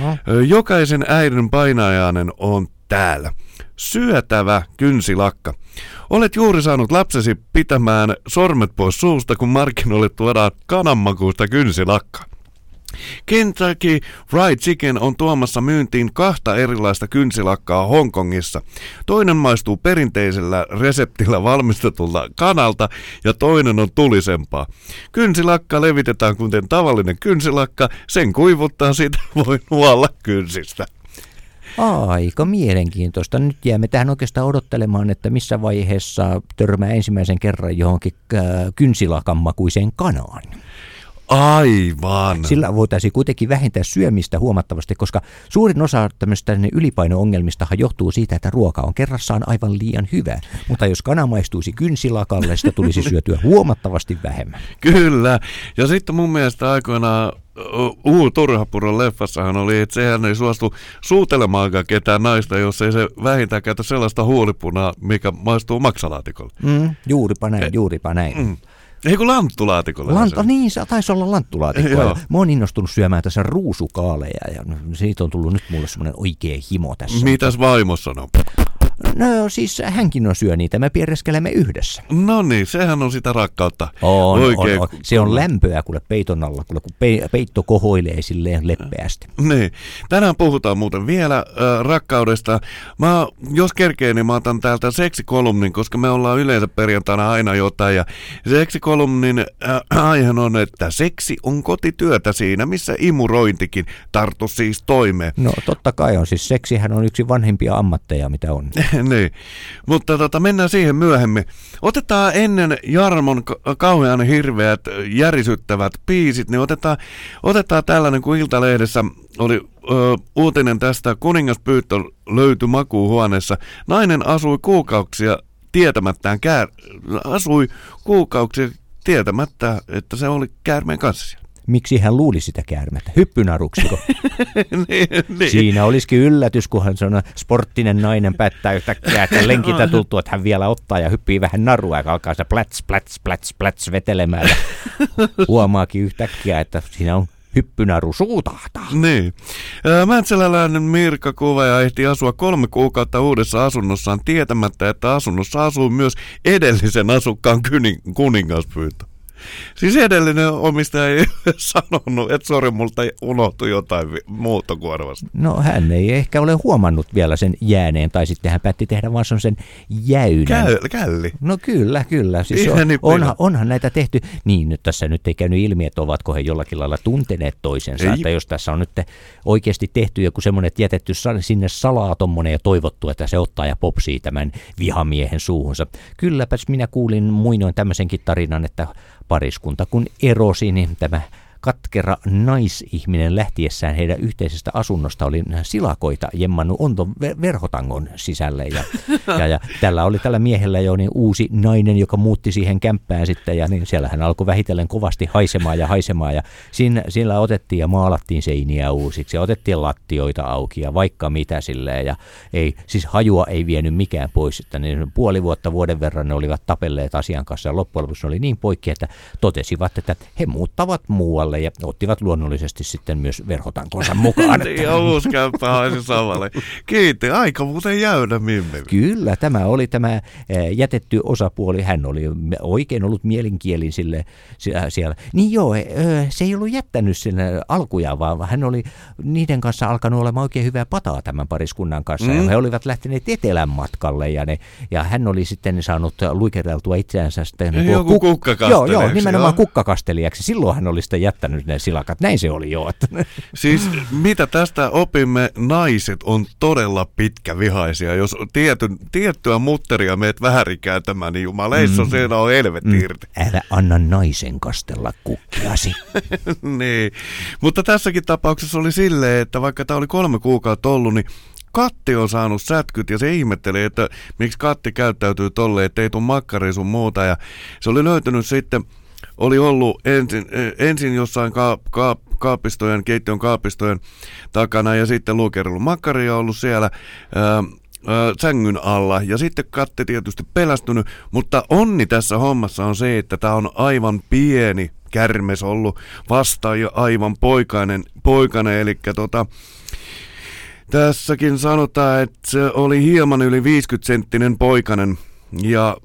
No. Jokaisen äidin painajainen on täällä. Syötävä kynsilakka. Olet juuri saanut lapsesi pitämään sormet pois suusta, kun markkinoille tuodaan kananmakuista kynsilakkaa. Kentucky Fried Chicken on tuomassa myyntiin kahta erilaista kynsilakkaa Hongkongissa. Toinen maistuu perinteisellä reseptillä valmistetulta kanalta ja toinen on tulisempaa. Kynsilakka levitetään kuten tavallinen kynsilakka, sen kuivuttaa sitä voi nuolla kynsistä. Aika mielenkiintoista. Nyt jäämme tähän oikeastaan odottelemaan, että missä vaiheessa törmää ensimmäisen kerran johonkin äh, kynsilakanmakuiseen kanaan. Aivan. Sillä voitaisiin kuitenkin vähentää syömistä huomattavasti, koska suurin osa tämmöistä ylipaino-ongelmistahan johtuu siitä, että ruoka on kerrassaan aivan liian hyvä. Mutta jos kana maistuisi kynsilakalle, sitä tulisi syötyä huomattavasti vähemmän. Kyllä. Ja sitten mun mielestä aikoinaan Uu Turhapuron leffassahan oli, että sehän ei suostu suutelemaankaan ketään naista, jos ei se vähintään käytä sellaista huulipunaa, mikä maistuu maksalaatikolle. Mm, juuripa näin, juuripa näin. Mm. Ei kun lanttulaatikolle. Lant- niin, se taisi olla. Ja Mä oon innostunut syömään tässä ruusukaaleja ja siitä on tullut nyt mulle semmoinen oikea himo tässä. Mitäs vaimo sanoo? No siis hänkin on syö niitä, me piereskelemme yhdessä. No niin, sehän on sitä rakkautta. On, Oikein. on, on. Se on lämpöä kuule peiton alla, kuule, kun pe- peitto kohoilee silleen leppeästi. Niin. Tänään puhutaan muuten vielä äh, rakkaudesta. Mä, jos kerkee, niin mä otan täältä seksikolumnin, koska me ollaan yleensä perjantaina aina jotain. Ja seksikolumnin äh, aihe on, että seksi on kotityötä siinä, missä imurointikin tarttu siis toimeen. No totta kai on, siis seksihän on yksi vanhimpia ammatteja, mitä on. niin. Mutta tota, mennään siihen myöhemmin. Otetaan ennen Jarmon ka- kauhean hirveät, järisyttävät biisit, niin otetaan, otetaan tällainen, kun Iltalehdessä oli ö, uutinen tästä kuningaspyyttö löytyi makuuhuoneessa. Nainen asui kuukauksia tietämättään, kär, asui kuukauksia tietämättä, että se oli käärmeen kanssa. Miksi hän luuli sitä käärmettä? Hyppynaruksiko? niin, niin. Siinä olisikin yllätys, kun hän sanoo, sporttinen nainen päättää yhtäkkiä, että lenkiltä tultuu, että hän vielä ottaa ja hyppii vähän narua ja alkaa se plats, plats, plats, plats vetelemään. Ja huomaakin yhtäkkiä, että siinä on hyppynaru suutahtaa. Niin. Mäntsäläläinen Mirka Kuvaja ehti asua kolme kuukautta uudessa asunnossaan tietämättä, että asunnossa asuu myös edellisen asukkaan kuningaspyyntö. Siis edellinen omistaja ei sanonut, että sori, multa unohtui jotain vi- muuta kuorvasta. No hän ei ehkä ole huomannut vielä sen jääneen, tai sitten hän päätti tehdä vaan sen jäynän. Käy, källi. No kyllä, kyllä. Siis on, onhan, onhan näitä tehty. Niin, nyt tässä nyt ei käynyt ilmi, että ovatko he jollakin lailla tunteneet toisensa. Ei. Että jos tässä on nyt oikeasti tehty joku semmoinen, että jätetty sinne salaa tommonen ja toivottu, että se ottaa ja popsii tämän vihamiehen suuhunsa. Kylläpäs minä kuulin muinoin tämmöisenkin tarinan, että pariskunta kun erosi, niin tämä katkera naisihminen lähtiessään heidän yhteisestä asunnosta oli silakoita jemmannut onton ver- verhotangon sisälle. Ja, ja, ja tällä oli tällä miehellä jo niin uusi nainen, joka muutti siihen kämppään sitten ja niin siellä hän alkoi vähitellen kovasti haisemaan ja haisemaan ja siinä, siellä otettiin ja maalattiin seiniä uusiksi ja otettiin lattioita auki ja vaikka mitä silleen ja ei, siis hajua ei vienyt mikään pois, että niin puoli vuotta vuoden verran ne olivat tapelleet asian kanssa ja loppujen lopuksi ne oli niin poikki, että totesivat, että he muuttavat muualle ja ottivat luonnollisesti sitten myös verhotankonsa mukaan. että- Ja uusi kämppä haisi samalle. Kiitti, aika muuten jäynä mimme. Kyllä, tämä oli tämä eh, jätetty osapuoli. Hän oli oikein ollut mielenkielin sille si- äh, siellä. Niin joo, eh, se ei ollut jättänyt sinne alkuja, vaan hän oli niiden kanssa alkanut olemaan oikein hyvää pataa tämän pariskunnan kanssa. Mm. Ja he olivat lähteneet etelän matkalle ja, ne, ja hän oli sitten saanut luikereltua itseänsä sitten niin kuin Joku Joo, joo, kukkakastelijaksi, nimenomaan joo. kukkakastelijaksi. Silloin hän oli sitten jättänyt ne silakat. Näin se oli jo. Että. Siis mitä tästä opimme, naiset on todella pitkävihaisia. Jos tietyn, tiettyä mutteria meet väärinkääntämään, niin jumaleissa mm. siinä on helvetti irti. Älä anna naisen kastella kukkiasi. niin. Mutta tässäkin tapauksessa oli silleen, että vaikka tämä oli kolme kuukautta ollut, niin Katti on saanut sätkyt ja se ihmetteli, että miksi Katti käyttäytyy tolleen, että ei tuu makkari sun muuta. Ja se oli löytynyt sitten, oli ollut ensin, eh, ensin jossain ka, ka, kaapistojen, keittiön kaapistojen takana ja sitten lukerellut makkaria ollut siellä ää, ää, sängyn alla. Ja sitten Katti tietysti pelästynyt, mutta onni tässä hommassa on se, että tämä on aivan pieni kärmes ollut vasta ja aivan poikainen, poikainen eli tota, Tässäkin sanotaan, että se oli hieman yli 50 senttinen poikainen ja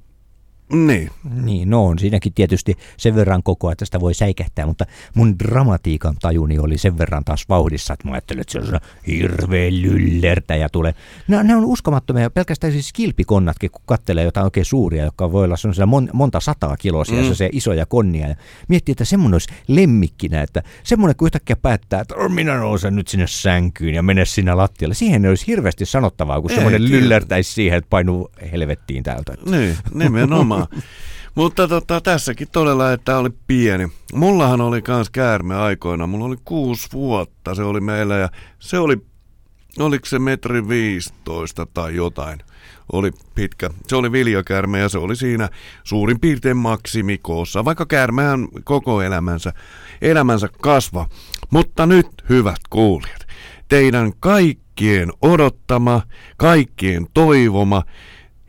niin. Niin, no on siinäkin tietysti sen verran koko, että sitä voi säikähtää, mutta mun dramatiikan tajuni oli sen verran taas vauhdissa, että mä ajattelin, että se on hirveä lyllertäjä tulee. No, ne on uskomattomia, pelkästään siis kilpikonnatkin, kun kattelee jotain oikein suuria, jotka voi olla sellaisia mon, monta sataa kilosia, mm. se isoja konnia, ja miettii, että semmoinen olisi lemmikkinä, että semmoinen kun yhtäkkiä päättää, että "Oh, minä nousen nyt sinne sänkyyn ja mene sinne lattialle, siihen ei olisi hirveästi sanottavaa, kun semmoinen lyllertäisi siihen, että painuu helvettiin täältä. Niin, nimenomaan. Mutta tota, tässäkin todella, että oli pieni. Mullahan oli kans käärme aikoina. Mulla oli kuusi vuotta, se oli meillä ja se oli, oliko se metri 15 tai jotain. Oli pitkä. Se oli viljakäärme ja se oli siinä suurin piirtein maksimikoossa, vaikka käärmehän koko elämänsä, elämänsä kasva. Mutta nyt, hyvät kuulijat, teidän kaikkien odottama, kaikkien toivoma,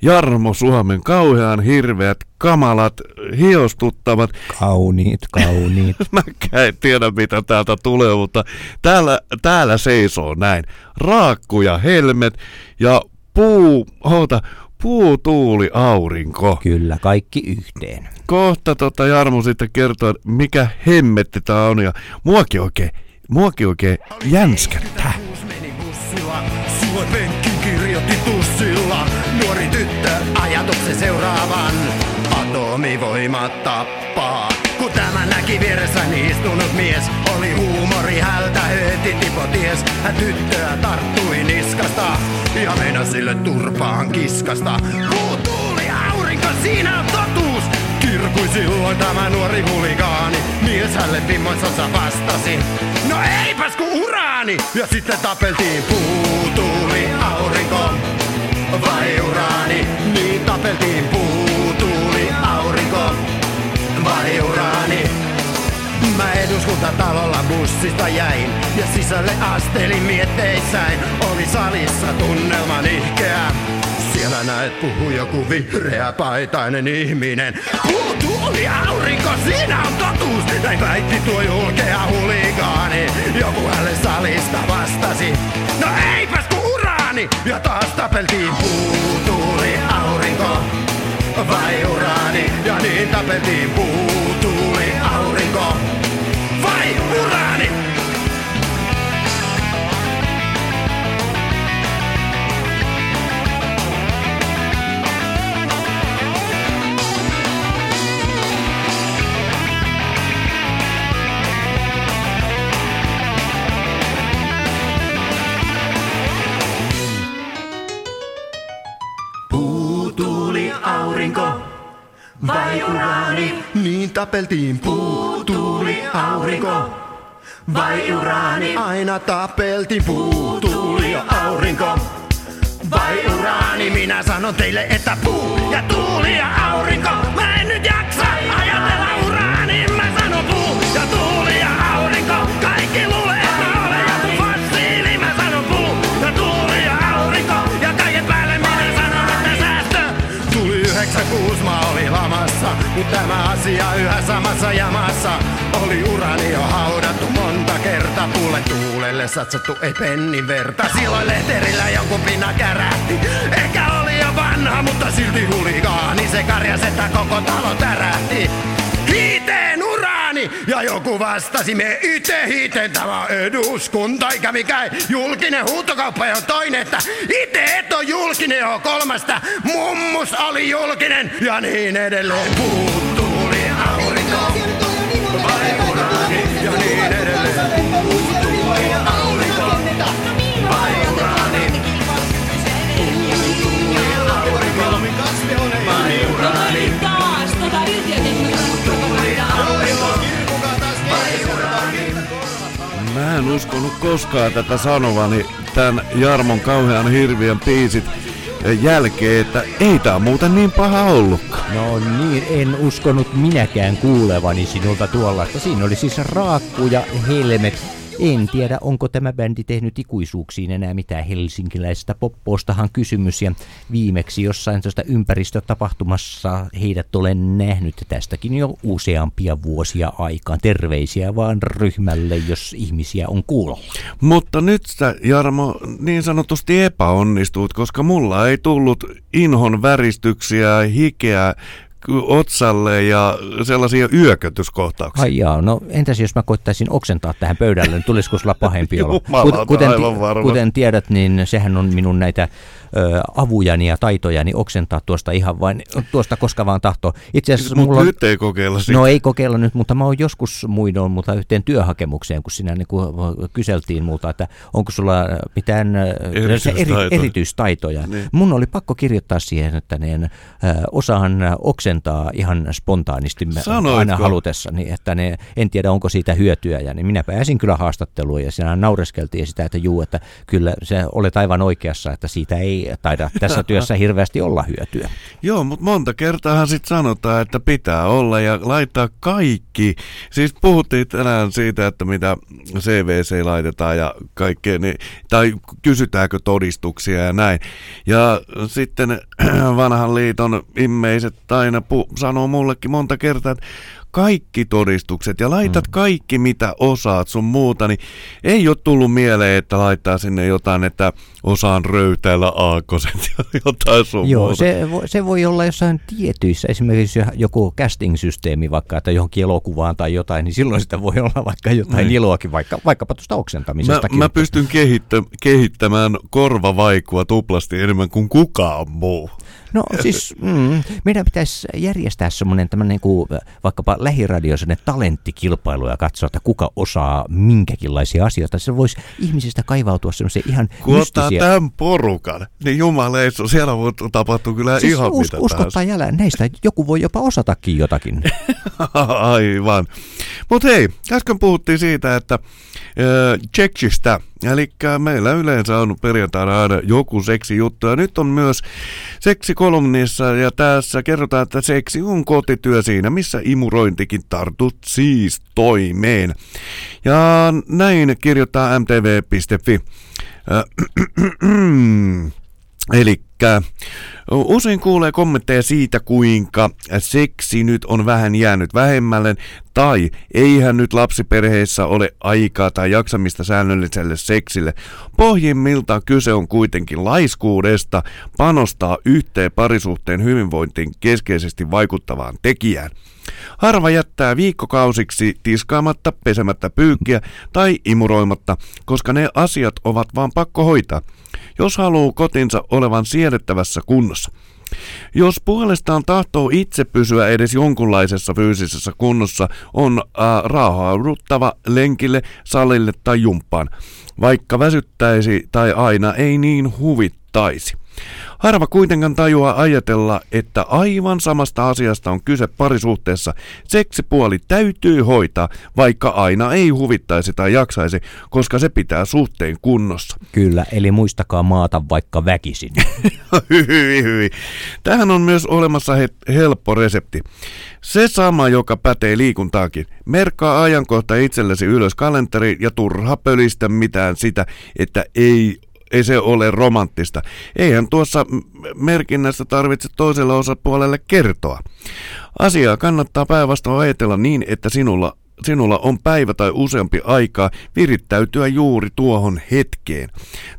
Jarmo Suomen kauhean hirveät, kamalat, hiostuttavat. Kauniit, kauniit. Mä en tiedä mitä täältä tulee, mutta täällä, täällä seisoo näin. Raakku ja helmet ja puu, oota, puu, tuuli, aurinko. Kyllä, kaikki yhteen. Kohta tota Jarmo sitten kertoo, mikä hemmetti tää on ja muakin oikein, muakin oikein jänskättää. Suon penkki. Nuori tyttö ajatuksen seuraavan. Atomivoima tappaa. Kun tämä näki vieressäni istunut mies, oli huumori hältä heti tipo ties. Hän tyttöä tarttui niskasta ja meinasi sille turpaan kiskasta. Kuu tuuli aurinko, siinä on totuus. Kirkui silloin tämä nuori huligaani. Mies hälle vimmoisonsa vastasi. No eipäs kun uraani! Ja sitten tapeltiin puu, tuuli, aurinko vai uraani. Niin tapeltiin puu, tuuli, aurinko vai uraani. Mä eduskuntatalolla bussista jäin ja sisälle astelin mietteissäin. Oli salissa tunnelma nihkeä. Siellä näet puhu joku vihreä paitainen ihminen. Puu, tuuli, aurinko, siinä on totuus. Näin väitti tuo julkea huligaani. Uraani! Ja taas tapeltiin puu, tuuli, aurinko vai uraani. Ja niin tapeltiin puu, uraani? Niin tapeltiin puu, tuuli, aurinko. Vai uraani? Aina tapeltiin puu, tuuli ja aurinko. Vai uraani? Minä sanon teille, että puu ja tuuli ja aurinko. Mä en nyt jaksa ajatella uraani. Nyt tämä asia yhä samassa jamassa. Oli urani jo haudattu monta kertaa. Puulle tuulelle satsattu, ei pennin verta. Silloin lehterillä joku pinna kärähti. Ehkä oli jo vanha, mutta silti huligaani. Se karjas, että koko talo tärähti. Hiiteen uraani! Ja joku vastasi, me ite hiiteen tämä eduskunta, eikä mikään julkinen huutokauppa jo toinen, että ite et on julkinen jo kolmasta, mummus oli julkinen ja niin edelleen. Puut Uskonut koskaan tätä sanovani tämän Jarmon kauhean hirviön piisit jälkeen, että ei tää muuten niin paha ollutkaan. No niin, en uskonut minäkään kuulevani sinulta tuollaista. Siinä oli siis Raakku ja Helmet. En tiedä, onko tämä bändi tehnyt ikuisuuksiin enää mitään helsinkiläisestä poppoostahan kysymys. Ja viimeksi jossain tuosta ympäristötapahtumassa heidät olen nähnyt tästäkin jo useampia vuosia aikaan. Terveisiä vaan ryhmälle, jos ihmisiä on kuulolla. Mutta nyt sä, Jarmo, niin sanotusti epäonnistuit, koska mulla ei tullut inhon väristyksiä, hikeä otsalle ja sellaisia yökötyskohtauksia. Ai jaa, no entäs jos mä koittaisin oksentaa tähän pöydälle, niin tulisiko sulla pahempi olo? Kuten, varma. kuten tiedät, niin sehän on minun näitä ö, avujani ja taitojani oksentaa tuosta ihan vain, tuosta koska vaan tahto. Itse asiassa Mutta mulla on, nyt ei kokeilla sitä. No ei kokeilla nyt, mutta mä oon joskus muinoin mutta yhteen työhakemukseen, kun sinä niin kuin kyseltiin multa, että onko sulla mitään Erityistaitoja. eri, erityistaitoja. Niin. Mun oli pakko kirjoittaa siihen, että ne, ö, osaan oksentaa ihan spontaanisti Sanoitko? aina halutessani, että ne, en tiedä onko siitä hyötyä. Ja niin minä pääsin kyllä haastatteluun ja siinä naureskeltiin sitä, että juu, että kyllä se olet aivan oikeassa, että siitä ei taida tässä työssä hirveästi olla hyötyä. Joo, mutta monta kertaahan sitten sanotaan, että pitää olla ja laittaa kaikki. Siis puhuttiin tänään siitä, että mitä CVC laitetaan ja kaikkea, niin, tai kysytäänkö todistuksia ja näin. Ja sitten vanhan liiton immeiset aina pu- sanoo mullekin monta kertaa, että kaikki todistukset ja laitat Mm. kaikki mitä osaat sun muuta, niin ei ole tullut mieleen, että laittaa sinne jotain, että osaan röytäillä aakoset ja jotain sun Joo, muuta. se, se voi olla jossain tietyissä, esimerkiksi jo- joku casting-systeemi vaikka, että johonkin elokuvaan tai jotain, niin silloin sitä voi olla vaikka jotain Niin. iloakin, vaikka, vaikkapa tuosta Mä, oksentamisestakin. mä pystyn kehittä, kehittämään korvavaikua tuplasti enemmän kuin kukaan muu. No siis mm, meidän pitäisi järjestää semmoinen tämmöinen niin kuin, vaikkapa lähiradio semmoinen talenttikilpailu ja katsoa, että kuka osaa minkäkinlaisia asioita. Se voisi ihmisistä kaivautua semmoisia ihan Kun ottaa mystisiä... tämän porukan, niin jumaleissa, siellä voi tapahtua kyllä Siis ihan us, mitä usko tahansa. tai älä, näistä joku voi jopa osatakin jotakin. Aivan. Mutta hei, äsken puhuttiin siitä, että ö, Tseksistä, eli meillä yleensä on perjantaina aina joku seksijuttu, ja nyt on myös seksikolumnissa, ja tässä kerrotaan, että seksi on kotityö siinä, missä imurointikin tartut siis toimeen. Ja näin kirjoittaa mtv.fi. Eli usein kuulee kommentteja siitä, kuinka seksi nyt on vähän jäänyt vähemmälle, tai eihän nyt lapsiperheissä ole aikaa tai jaksamista säännölliselle seksille. Pohjimmiltaan kyse on kuitenkin laiskuudesta panostaa yhteen parisuhteen hyvinvointiin keskeisesti vaikuttavaan tekijään. Harva jättää viikkokausiksi tiskaamatta, pesemättä pyykkiä tai imuroimatta, koska ne asiat ovat vaan pakko hoitaa, jos haluaa kotinsa olevan siedettävässä kunnossa. Jos puolestaan tahtoo itse pysyä edes jonkunlaisessa fyysisessä kunnossa, on äh, raahauduttava lenkille, salille tai jumppaan, vaikka väsyttäisi tai aina ei niin huvittaisi. Harva kuitenkaan tajua ajatella, että aivan samasta asiasta on kyse parisuhteessa. Seksipuoli täytyy hoitaa, vaikka aina ei huvittaisi tai jaksaisi, koska se pitää suhteen kunnossa. Kyllä, eli muistakaa maata vaikka väkisin. hyi, hyi. Tähän on myös olemassa he- helppo resepti. Se sama, joka pätee liikuntaakin. Merkkaa ajankohta itsellesi ylös kalenteri ja turha pölistä mitään sitä, että ei ei se ole romanttista. Eihän tuossa merkinnässä tarvitse toiselle osapuolelle kertoa. Asiaa kannattaa päinvastoin ajatella niin, että sinulla sinulla on päivä tai useampi aikaa virittäytyä juuri tuohon hetkeen.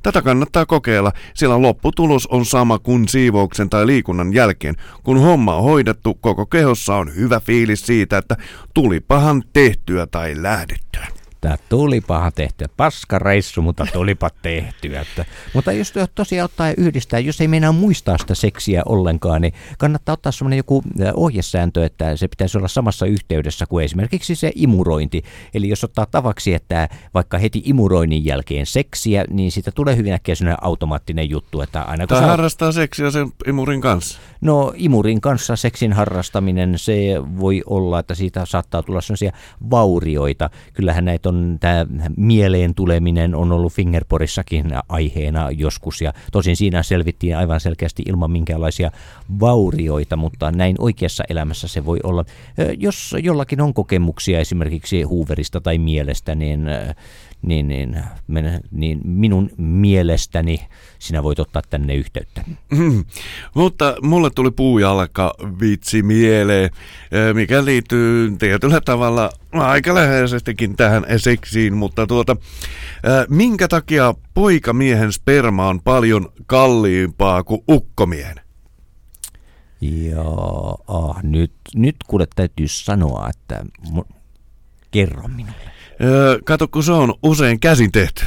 Tätä kannattaa kokeilla, sillä lopputulos on sama kuin siivouksen tai liikunnan jälkeen. Kun homma on hoidettu, koko kehossa on hyvä fiilis siitä, että tulipahan tehtyä tai lähdettyä. Tää tulipahan tehtyä. Paska reissu, mutta tulipa tehtyä. Että, mutta jos tosiaan ottaa ja yhdistää, jos ei meinaa muistaa sitä seksiä ollenkaan, niin kannattaa ottaa semmoinen joku ohjesääntö, että se pitäisi olla samassa yhteydessä kuin esimerkiksi se imurointi. Eli jos ottaa tavaksi, että vaikka heti imuroinnin jälkeen seksiä, niin siitä tulee hyvin äkkiä sellainen automaattinen juttu, että aina kun Tai sä- harrastaa seksiä sen imurin kanssa. No imurin kanssa seksin harrastaminen, se voi olla, että siitä saattaa tulla sellaisia vaurioita. Kyllähän näitä on, tämä mieleen tuleminen on ollut Fingerporissakin aiheena joskus ja tosin siinä selvittiin aivan selkeästi ilman minkäänlaisia vaurioita, mutta näin oikeassa elämässä se voi olla. Jos jollakin on kokemuksia esimerkiksi huuverista tai mielestä, niin niin, niin, men- niin minun mielestäni sinä voit ottaa tänne yhteyttä. Mm. Mutta mulle tuli puujalka vitsi mieleen, eh, mikä liittyy tietyllä tavalla aika läheisestikin tähän seksiin, mutta tuota, eh, minkä takia poikamiehen sperma on paljon kalliimpaa kuin ukkomiehen? Ja ah, nyt, nyt kuule täytyy sanoa, että mu- kerro minulle. Eh, Kato, kun se on usein käsin tehty.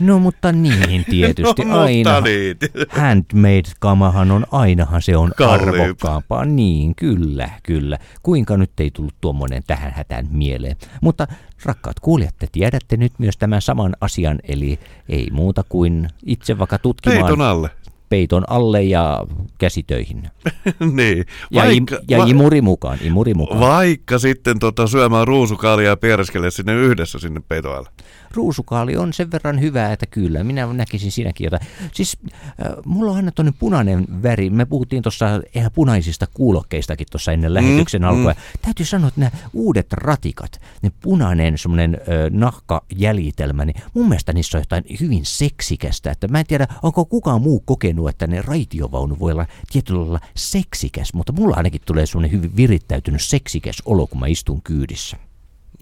No mutta niin tietysti No, aina. niin. Handmade-kamahan on ainahan se on Kalliimpaa. arvokkaampaa. Niin, kyllä, kyllä. Kuinka nyt ei tullut tuommoinen tähän hätään mieleen. Mutta rakkaat kuulijat, te tiedätte nyt myös tämän saman asian, eli ei muuta kuin itse vaikka tutkimaan Peiton alle. Peiton alle ja käsitöihin. niin. Ja, Vaikka, im, ja va- imuri mukaan, imuri mukaan. Vaikka sitten tota, syömään ruusukaalia ja piereskele sinne yhdessä sinne peiton alle. ruusukaali on sen verran hyvä, että kyllä, minä näkisin siinäkin jotain. Siis äh, mulla on aina tuonne punainen väri. Me puhuttiin tuossa ihan punaisista kuulokkeistakin tuossa ennen lähetyksen mm. alkua. Täytyy sanoa, että nämä uudet ratikat, ne punainen semmoinen äh, nahkajäljitelmä, niin mun mielestä niissä on jotain hyvin seksikästä. Että mä en tiedä, onko kukaan muu kokenut, että ne raitiovaunu voi olla tietyllä lailla seksikäs, mutta mulla ainakin tulee semmoinen hyvin virittäytynyt seksikäs olo, kun mä istun kyydissä.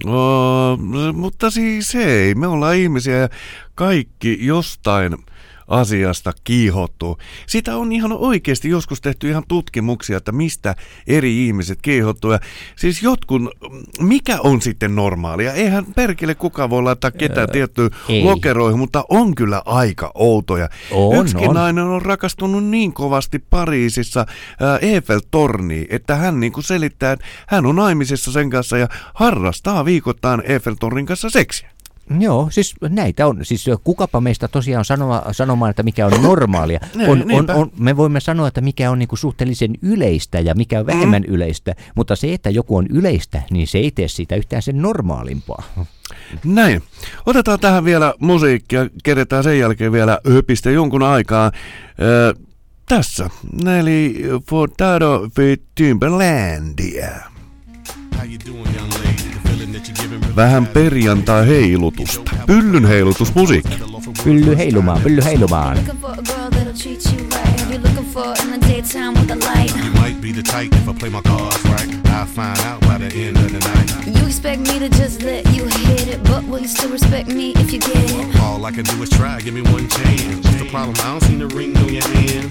No, mutta siis ei, me ollaan ihmisiä ja kaikki jostain asiasta kiihottuu. Sitä on ihan oikeasti joskus tehty ihan tutkimuksia, että mistä eri ihmiset kiihottuu. Ja siis jotkut, mikä on sitten normaalia? Eihän perkele kukaan voi laittaa ketään tiettyyn ei. lokeroihin, mutta on kyllä aika outoja. On, Yksikin on. nainen on rakastunut niin kovasti Pariisissa Eiffel-torniin, että hän niin kuin selittää, että hän on naimisissa sen kanssa ja harrastaa viikoittain Eiffel-tornin kanssa seksiä. Joo, siis näitä on. Siis kukapa meistä tosiaan sanoa, sanomaan, että mikä on normaalia. Ne, On, on, on, me voimme sanoa, että mikä on niinku suhteellisen yleistä ja mikä on vähemmän mm. yleistä, mutta se, että joku on yleistä, niin se ei tee siitä yhtään sen normaalimpaa. Näin. Otetaan tähän vielä musiikkia, keretään sen jälkeen vielä höpistä jonkun aikaa. Öö, tässä, eli Fordado with Timberlandia. Vähän perjantai heilutusta. Pyllyn heilutusmusiikki. Pylly heilumaan, pylly heilumaan. You might be the type if I play my cards right. I'll find out by the end of the night. You expect me to just let you hit it, but will you still respect me if you get it? All I can do is try, give me one chance. What's the problem? I don't see the ring on your hand.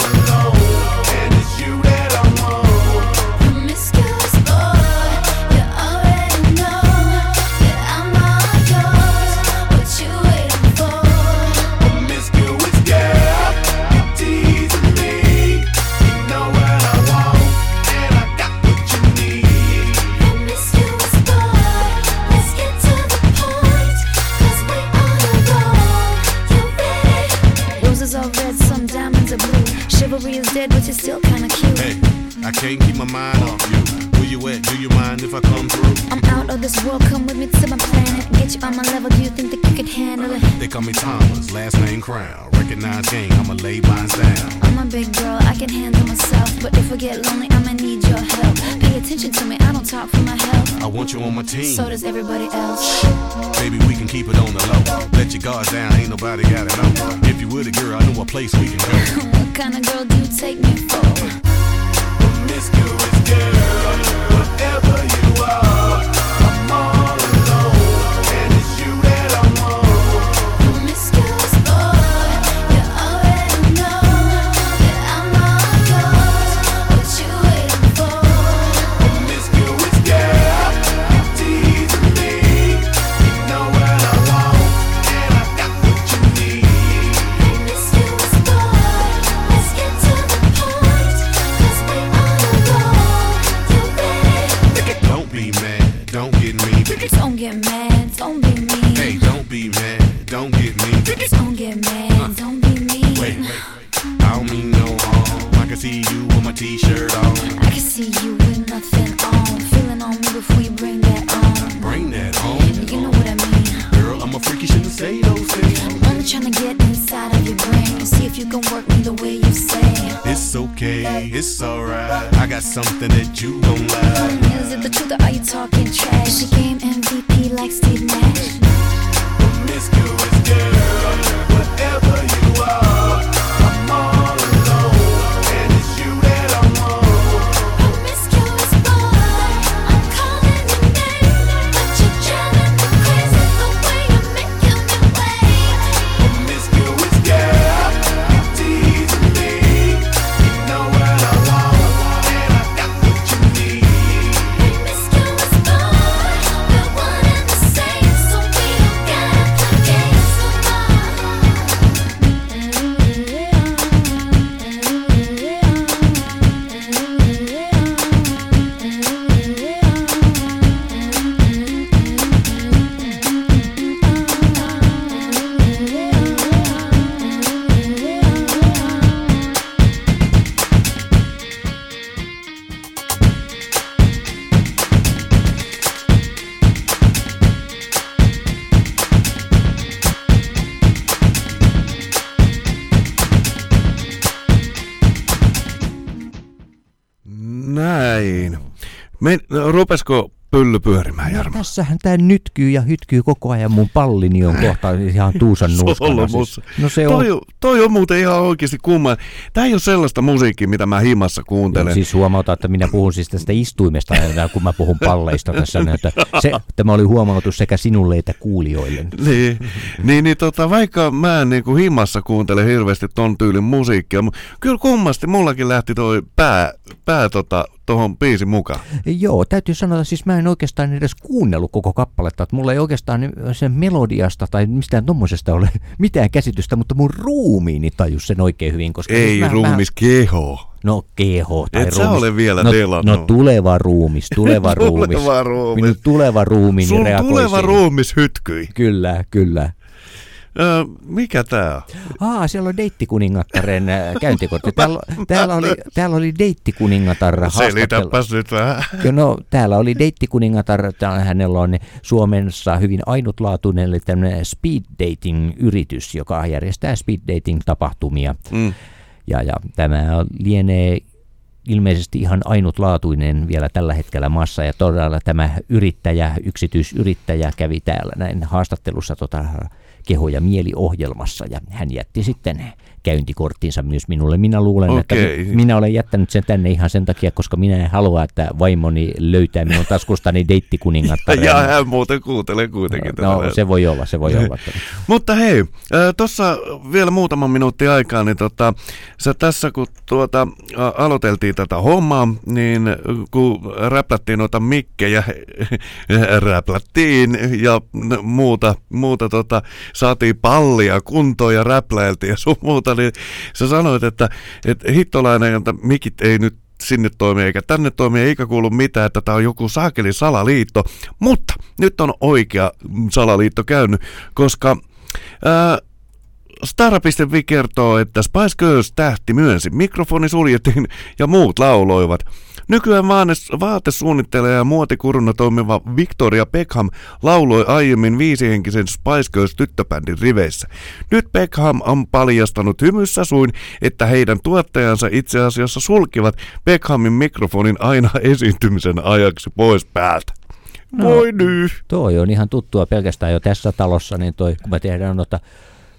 Chivalry is dead, but you're still kinda cute. Hey, I can't keep my mind off you. Where you at? Do you mind if I come through? I'm out of this world, come with me to my planet. Get you on my level, do you think that you could handle it? They call me Thomas, last name Crown. Recognize gang, I'ma lay mines down. I'm a big girl, I can handle myself. But if I get lonely, I'ma need your help. Pay attention to me, I don't talk for my health. I want you on my team. So does everybody else. Baby, we can keep it on the. Let your guard down, ain't nobody gotta know. If you with a girl, I know a place we can go. What kind of girl do you take me for? Promiscuous girl, whatever you are, Me, no, rupesko pylly pyörimään, Jarmo? Tässähän tämä nytkyy ja hytkyy koko ajan. Mun pallini on kohta ihan tuusan nuuskana. Siis. No se toi, on. on, toi on muuten ihan oikeasti kumma. Tämä ei ole sellaista musiikkia, mitä mä himassa kuuntelen. Siis huomauta, että minä puhun siis tästä istuimesta, kun mä puhun palleista tässä. Että se, tämä oli huomautus sekä sinulle että kuulijoille. Niin, niin, niin tota, vaikka mä en niin kuin himmassa kuuntele hirveästi ton tyylin musiikkia, mutta kyllä kummasti mullakin lähti toi pää, pää tota, tohon biisin mukaan. Joo, täytyy sanoa, siis mä en oikeastaan edes kuunnellut koko kappaletta, että mulla ei oikeastaan sen melodiasta tai mistään tommosesta ole mitään käsitystä, mutta mun ruumiini tajus sen oikein hyvin, koska Ei siis mä- ruumis keho. Mä, no keho tai Et ruumis. ole vielä no, delannut. no tuleva ruumis, tuleva ruumis. Tuleva ruumis. Minun tuleva ruumiini Sun reagoi tuleva siihen. ruumis hytkyi. Kyllä, kyllä. Mikä tää on? Aa, siellä on deittikuningattaren käyntikortti. Täällä, täällä, oli, täällä oli deittikuningatar haastattelu. Selitäpäs nyt vähän. Joo, No, täällä oli deittikuningatar, hänellä on Suomessa hyvin ainutlaatuinen eli tämmöinen speed dating yritys, joka järjestää speed dating tapahtumia. Mm. Ja, ja tämä lienee ilmeisesti ihan ainutlaatuinen vielä tällä hetkellä maassa ja todella tämä yrittäjä, yksityisyrittäjä kävi täällä näin haastattelussa tota keho- ja mieliohjelmassa ja hän jätti sitten käyntikorttinsa myös minulle. Minä luulen, että Okei. mi- minä olen jättänyt sen tänne ihan sen takia, koska minä en halua, että vaimoni löytää minun taskustani deittikuningattaren. Ja hän muuten kuuntelee kuitenkin tätä. No se voi olla, se voi olla. Mutta hei, tuossa vielä muutama minuutti aikaa, niin tota, sä tässä kun tuota, ä, aloiteltiin tätä hommaa, niin ä, kun räplättiin noita mikkejä, räplättiin ja muuta, muuta tota, saatiin pallia kuntoon ja räpläiltiin ja sun muuta, niin sä sanoit, että, että hittolainen, että mikit ei nyt sinne toimi eikä tänne toimi eikä kuulu mitään, että tämä on joku saakeli salaliitto. Mutta nyt on oikea salaliitto käynyt, koska ää, Stara.fi kertoo, että Spice Girls tähti myönsi, mikrofoni suljettiin ja muut lauloivat. Nykyään vaatesuunnittelija ja muotikuruna toimiva Victoria Beckham lauloi aiemmin viisihenkisen Spice Girls tyttöbändin riveissä. Nyt Beckham on paljastanut hymyssä suin, että heidän tuottajansa itse asiassa sulkivat Beckhamin mikrofonin aina esiintymisen ajaksi pois päältä. No. Voi nyt! Toi on ihan tuttua pelkästään jo tässä talossa, niin toi, kun me tehdään noita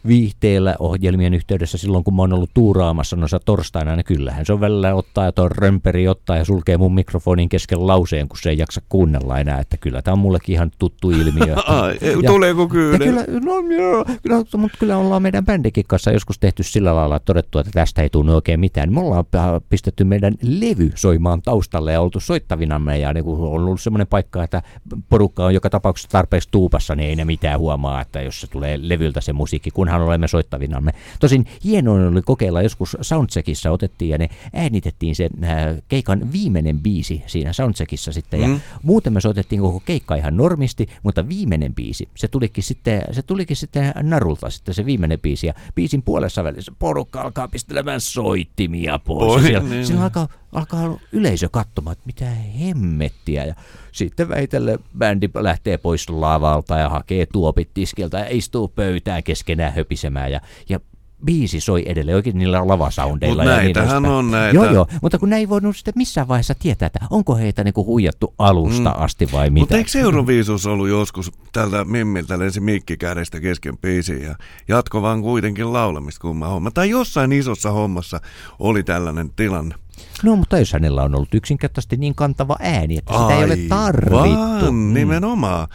viihteellä ohjelmien yhteydessä silloin, kun mä oon ollut tuuraamassa noissa torstaina, niin kyllähän se on välillä ottaa ja tuo römperi ottaa ja sulkee mun mikrofonin kesken lauseen, kun se ei jaksa kuunnella enää, että kyllä tämä on mullekin ihan tuttu ilmiö. Ja- tuleeko kyllä? kyllä, no joo, kyllä, mutta kyllä ollaan meidän bändikin kanssa joskus tehty sillä lailla, että todettu, että tästä ei tunnu oikein mitään. Me ollaan pistetty meidän levy soimaan taustalle ja oltu soittavinamme ja niin kun on ollut semmoinen paikka, että porukka on joka tapauksessa tarpeeksi tuupassa, niin ei ne mitään huomaa, että jos se tulee levyltä se musiikki, kunhan olemme soittavinamme. Tosin hienoin oli kokeilla joskus Soundcheckissa otettiin ja ne äänitettiin se äh, keikan viimeinen biisi siinä Soundcheckissa sitten ja Mm. muuten me soitettiin koko keikka ihan normisti, mutta viimeinen biisi, se tulikin sitten, se tulikin sitten narulta sitten se viimeinen biisi ja biisin puolessa välissä porukka alkaa pistelemään soittimia pois. Oi, ja siellä, niin. siellä alkaa, alkaa yleisö katsomaan, että mitä hemmettiä ja sitten väitellen bändi lähtee pois lavalta ja hakee tuopit tiskiltä ja istuu pöytään keskenään höpisemään ja, ja biisi soi edelleen oikein niillä lavasoundeilla. Mut ja niin näitähän edespäin. on näitä. Joo, joo, mutta kun ne ei voinut sitten missään vaiheessa tietää, että onko heitä niinku huijattu alusta Mm. asti vai mitä. Mutta eikö Euroviisus ollut joskus tältä Mimmiltä lensi mikki kädestä kesken biisiin ja jatko vaan kuitenkin laulamista kumma homma. Tai jossain isossa hommassa oli tällainen tilanne. No, mutta jos hänellä on ollut yksinkertaisesti niin kantava ääni, että sitä ei ole tarvittu. Vaan, Mm. nimenomaan.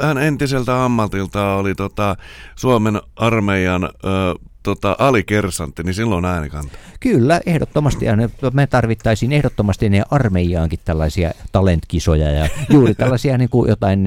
Ö, Hän entiseltä ammatilta oli tota, Suomen armeijan tota, alikersantti, niin silloin äänikanta. Kyllä, ehdottomasti. Me tarvittaisiin ehdottomasti ne armeijaankin tällaisia talentkisoja ja juuri tällaisia niin kuin jotain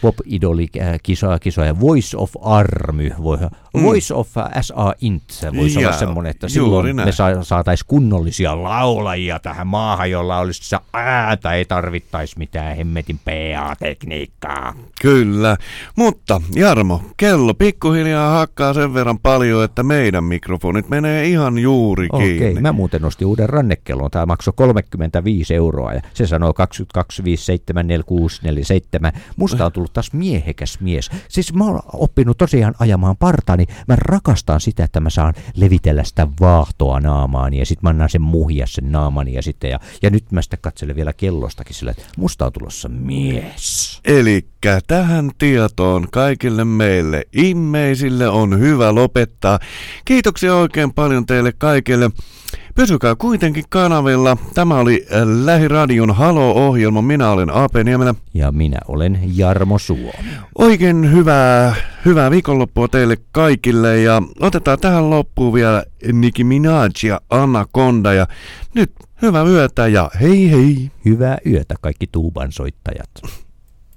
pop-idoli-kisoja, kisoja. Voice of Army, voi, Voice of SA Int voisi olla semmoinen, että silloin näin. me sa- saataisiin kunnollisia laulajia tähän maahan, jolla olisi se äätä, ei tarvittaisi mitään hemmetin PA-tekniikkaa. Kyllä, mutta Jarmo, kello pikkuhiljaa hakkaa sen verran paljon, että meidän mikrofonit menee ihan juuri Okei, kiinni. mä muuten ostin uuden rannekellon. Tämä maksoi 35 euroa ja se sanoo 22574647. Musta on tullut taas miehekäs mies. Siis mä oon oppinut tosiaan ajamaan partaani. Mä rakastan sitä, että mä saan levitellä sitä vaahtoa naamaani ja sit mä annan sen muhia sen naamani ja sitten ja, ja nyt mä sitten katselen vielä kellostakin sillä, että musta on tulossa mies. Elikkä tähän tietoon kaikille meille immeisille on hyvä lopettaa. Kiitoksia oikein paljon teille kaikille. Pysykää kuitenkin kanavilla. Tämä oli äh, Lähiradion Halo-ohjelma. Minä olen Aape Niemelä. Ja minä olen Jarmo Suomi. Oikein hyvää, hyvää viikonloppua teille kaikille ja otetaan tähän loppuun vielä Nicki Minaj ja Anaconda ja nyt hyvää yötä ja hei hei! Hyvää yötä kaikki tuuban soittajat.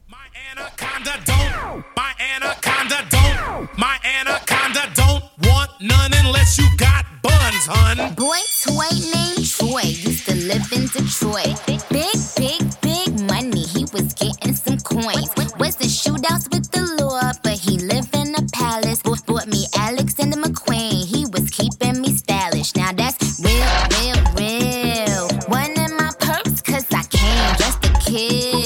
My anaconda hun. Boy toy named Troy used to live in Detroit. Big, big, big big money. He was getting some coins. Wasn't shootouts with the law, but he lived in a palace. Bought, bought me Alexander McQueen. He was keeping me stylish. Now that's real, real, real. One in my purse, cause I came just to kill.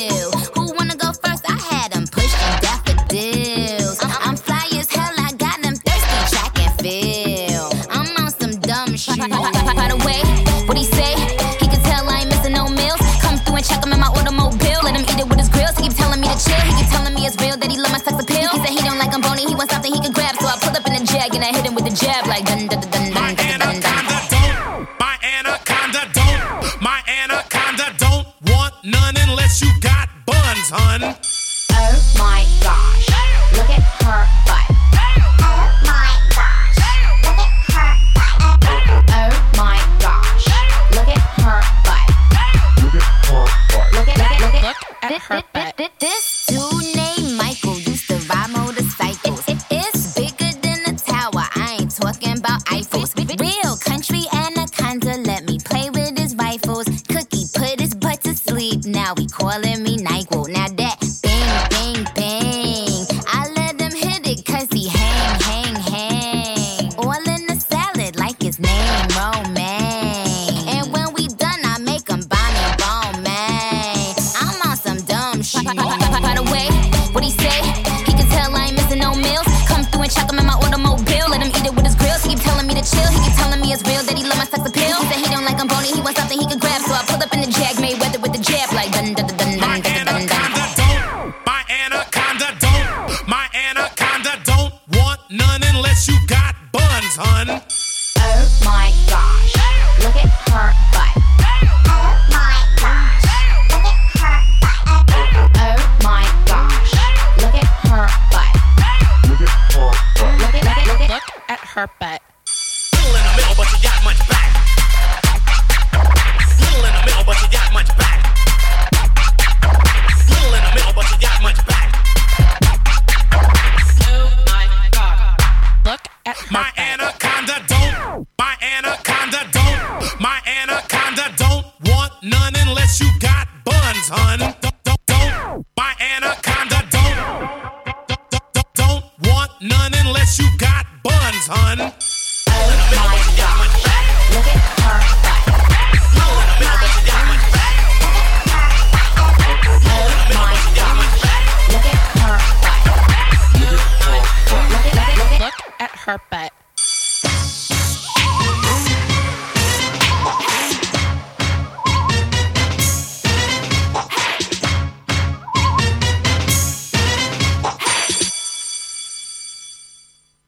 And check him in my automobile. Let him eat it with his grills. He keep telling me to chill. He keep telling me it's real that he love my sex appeal. He said he don't like I'm bony. He wants something he can grab. So I pull up in a jag and I hit him with the jab like dun dun dun dun My dun dun dun dun. anaconda don't. My anaconda don't. My anaconda don't want none unless you got buns, hun. Oh my gosh, This dude named Michael used to ride motorcycles. It, it, it's bigger than a tower. I ain't talking about Eiffels. Real country anaconda. Let me play with his rifles. Cookie put his butt to sleep. Now he calling me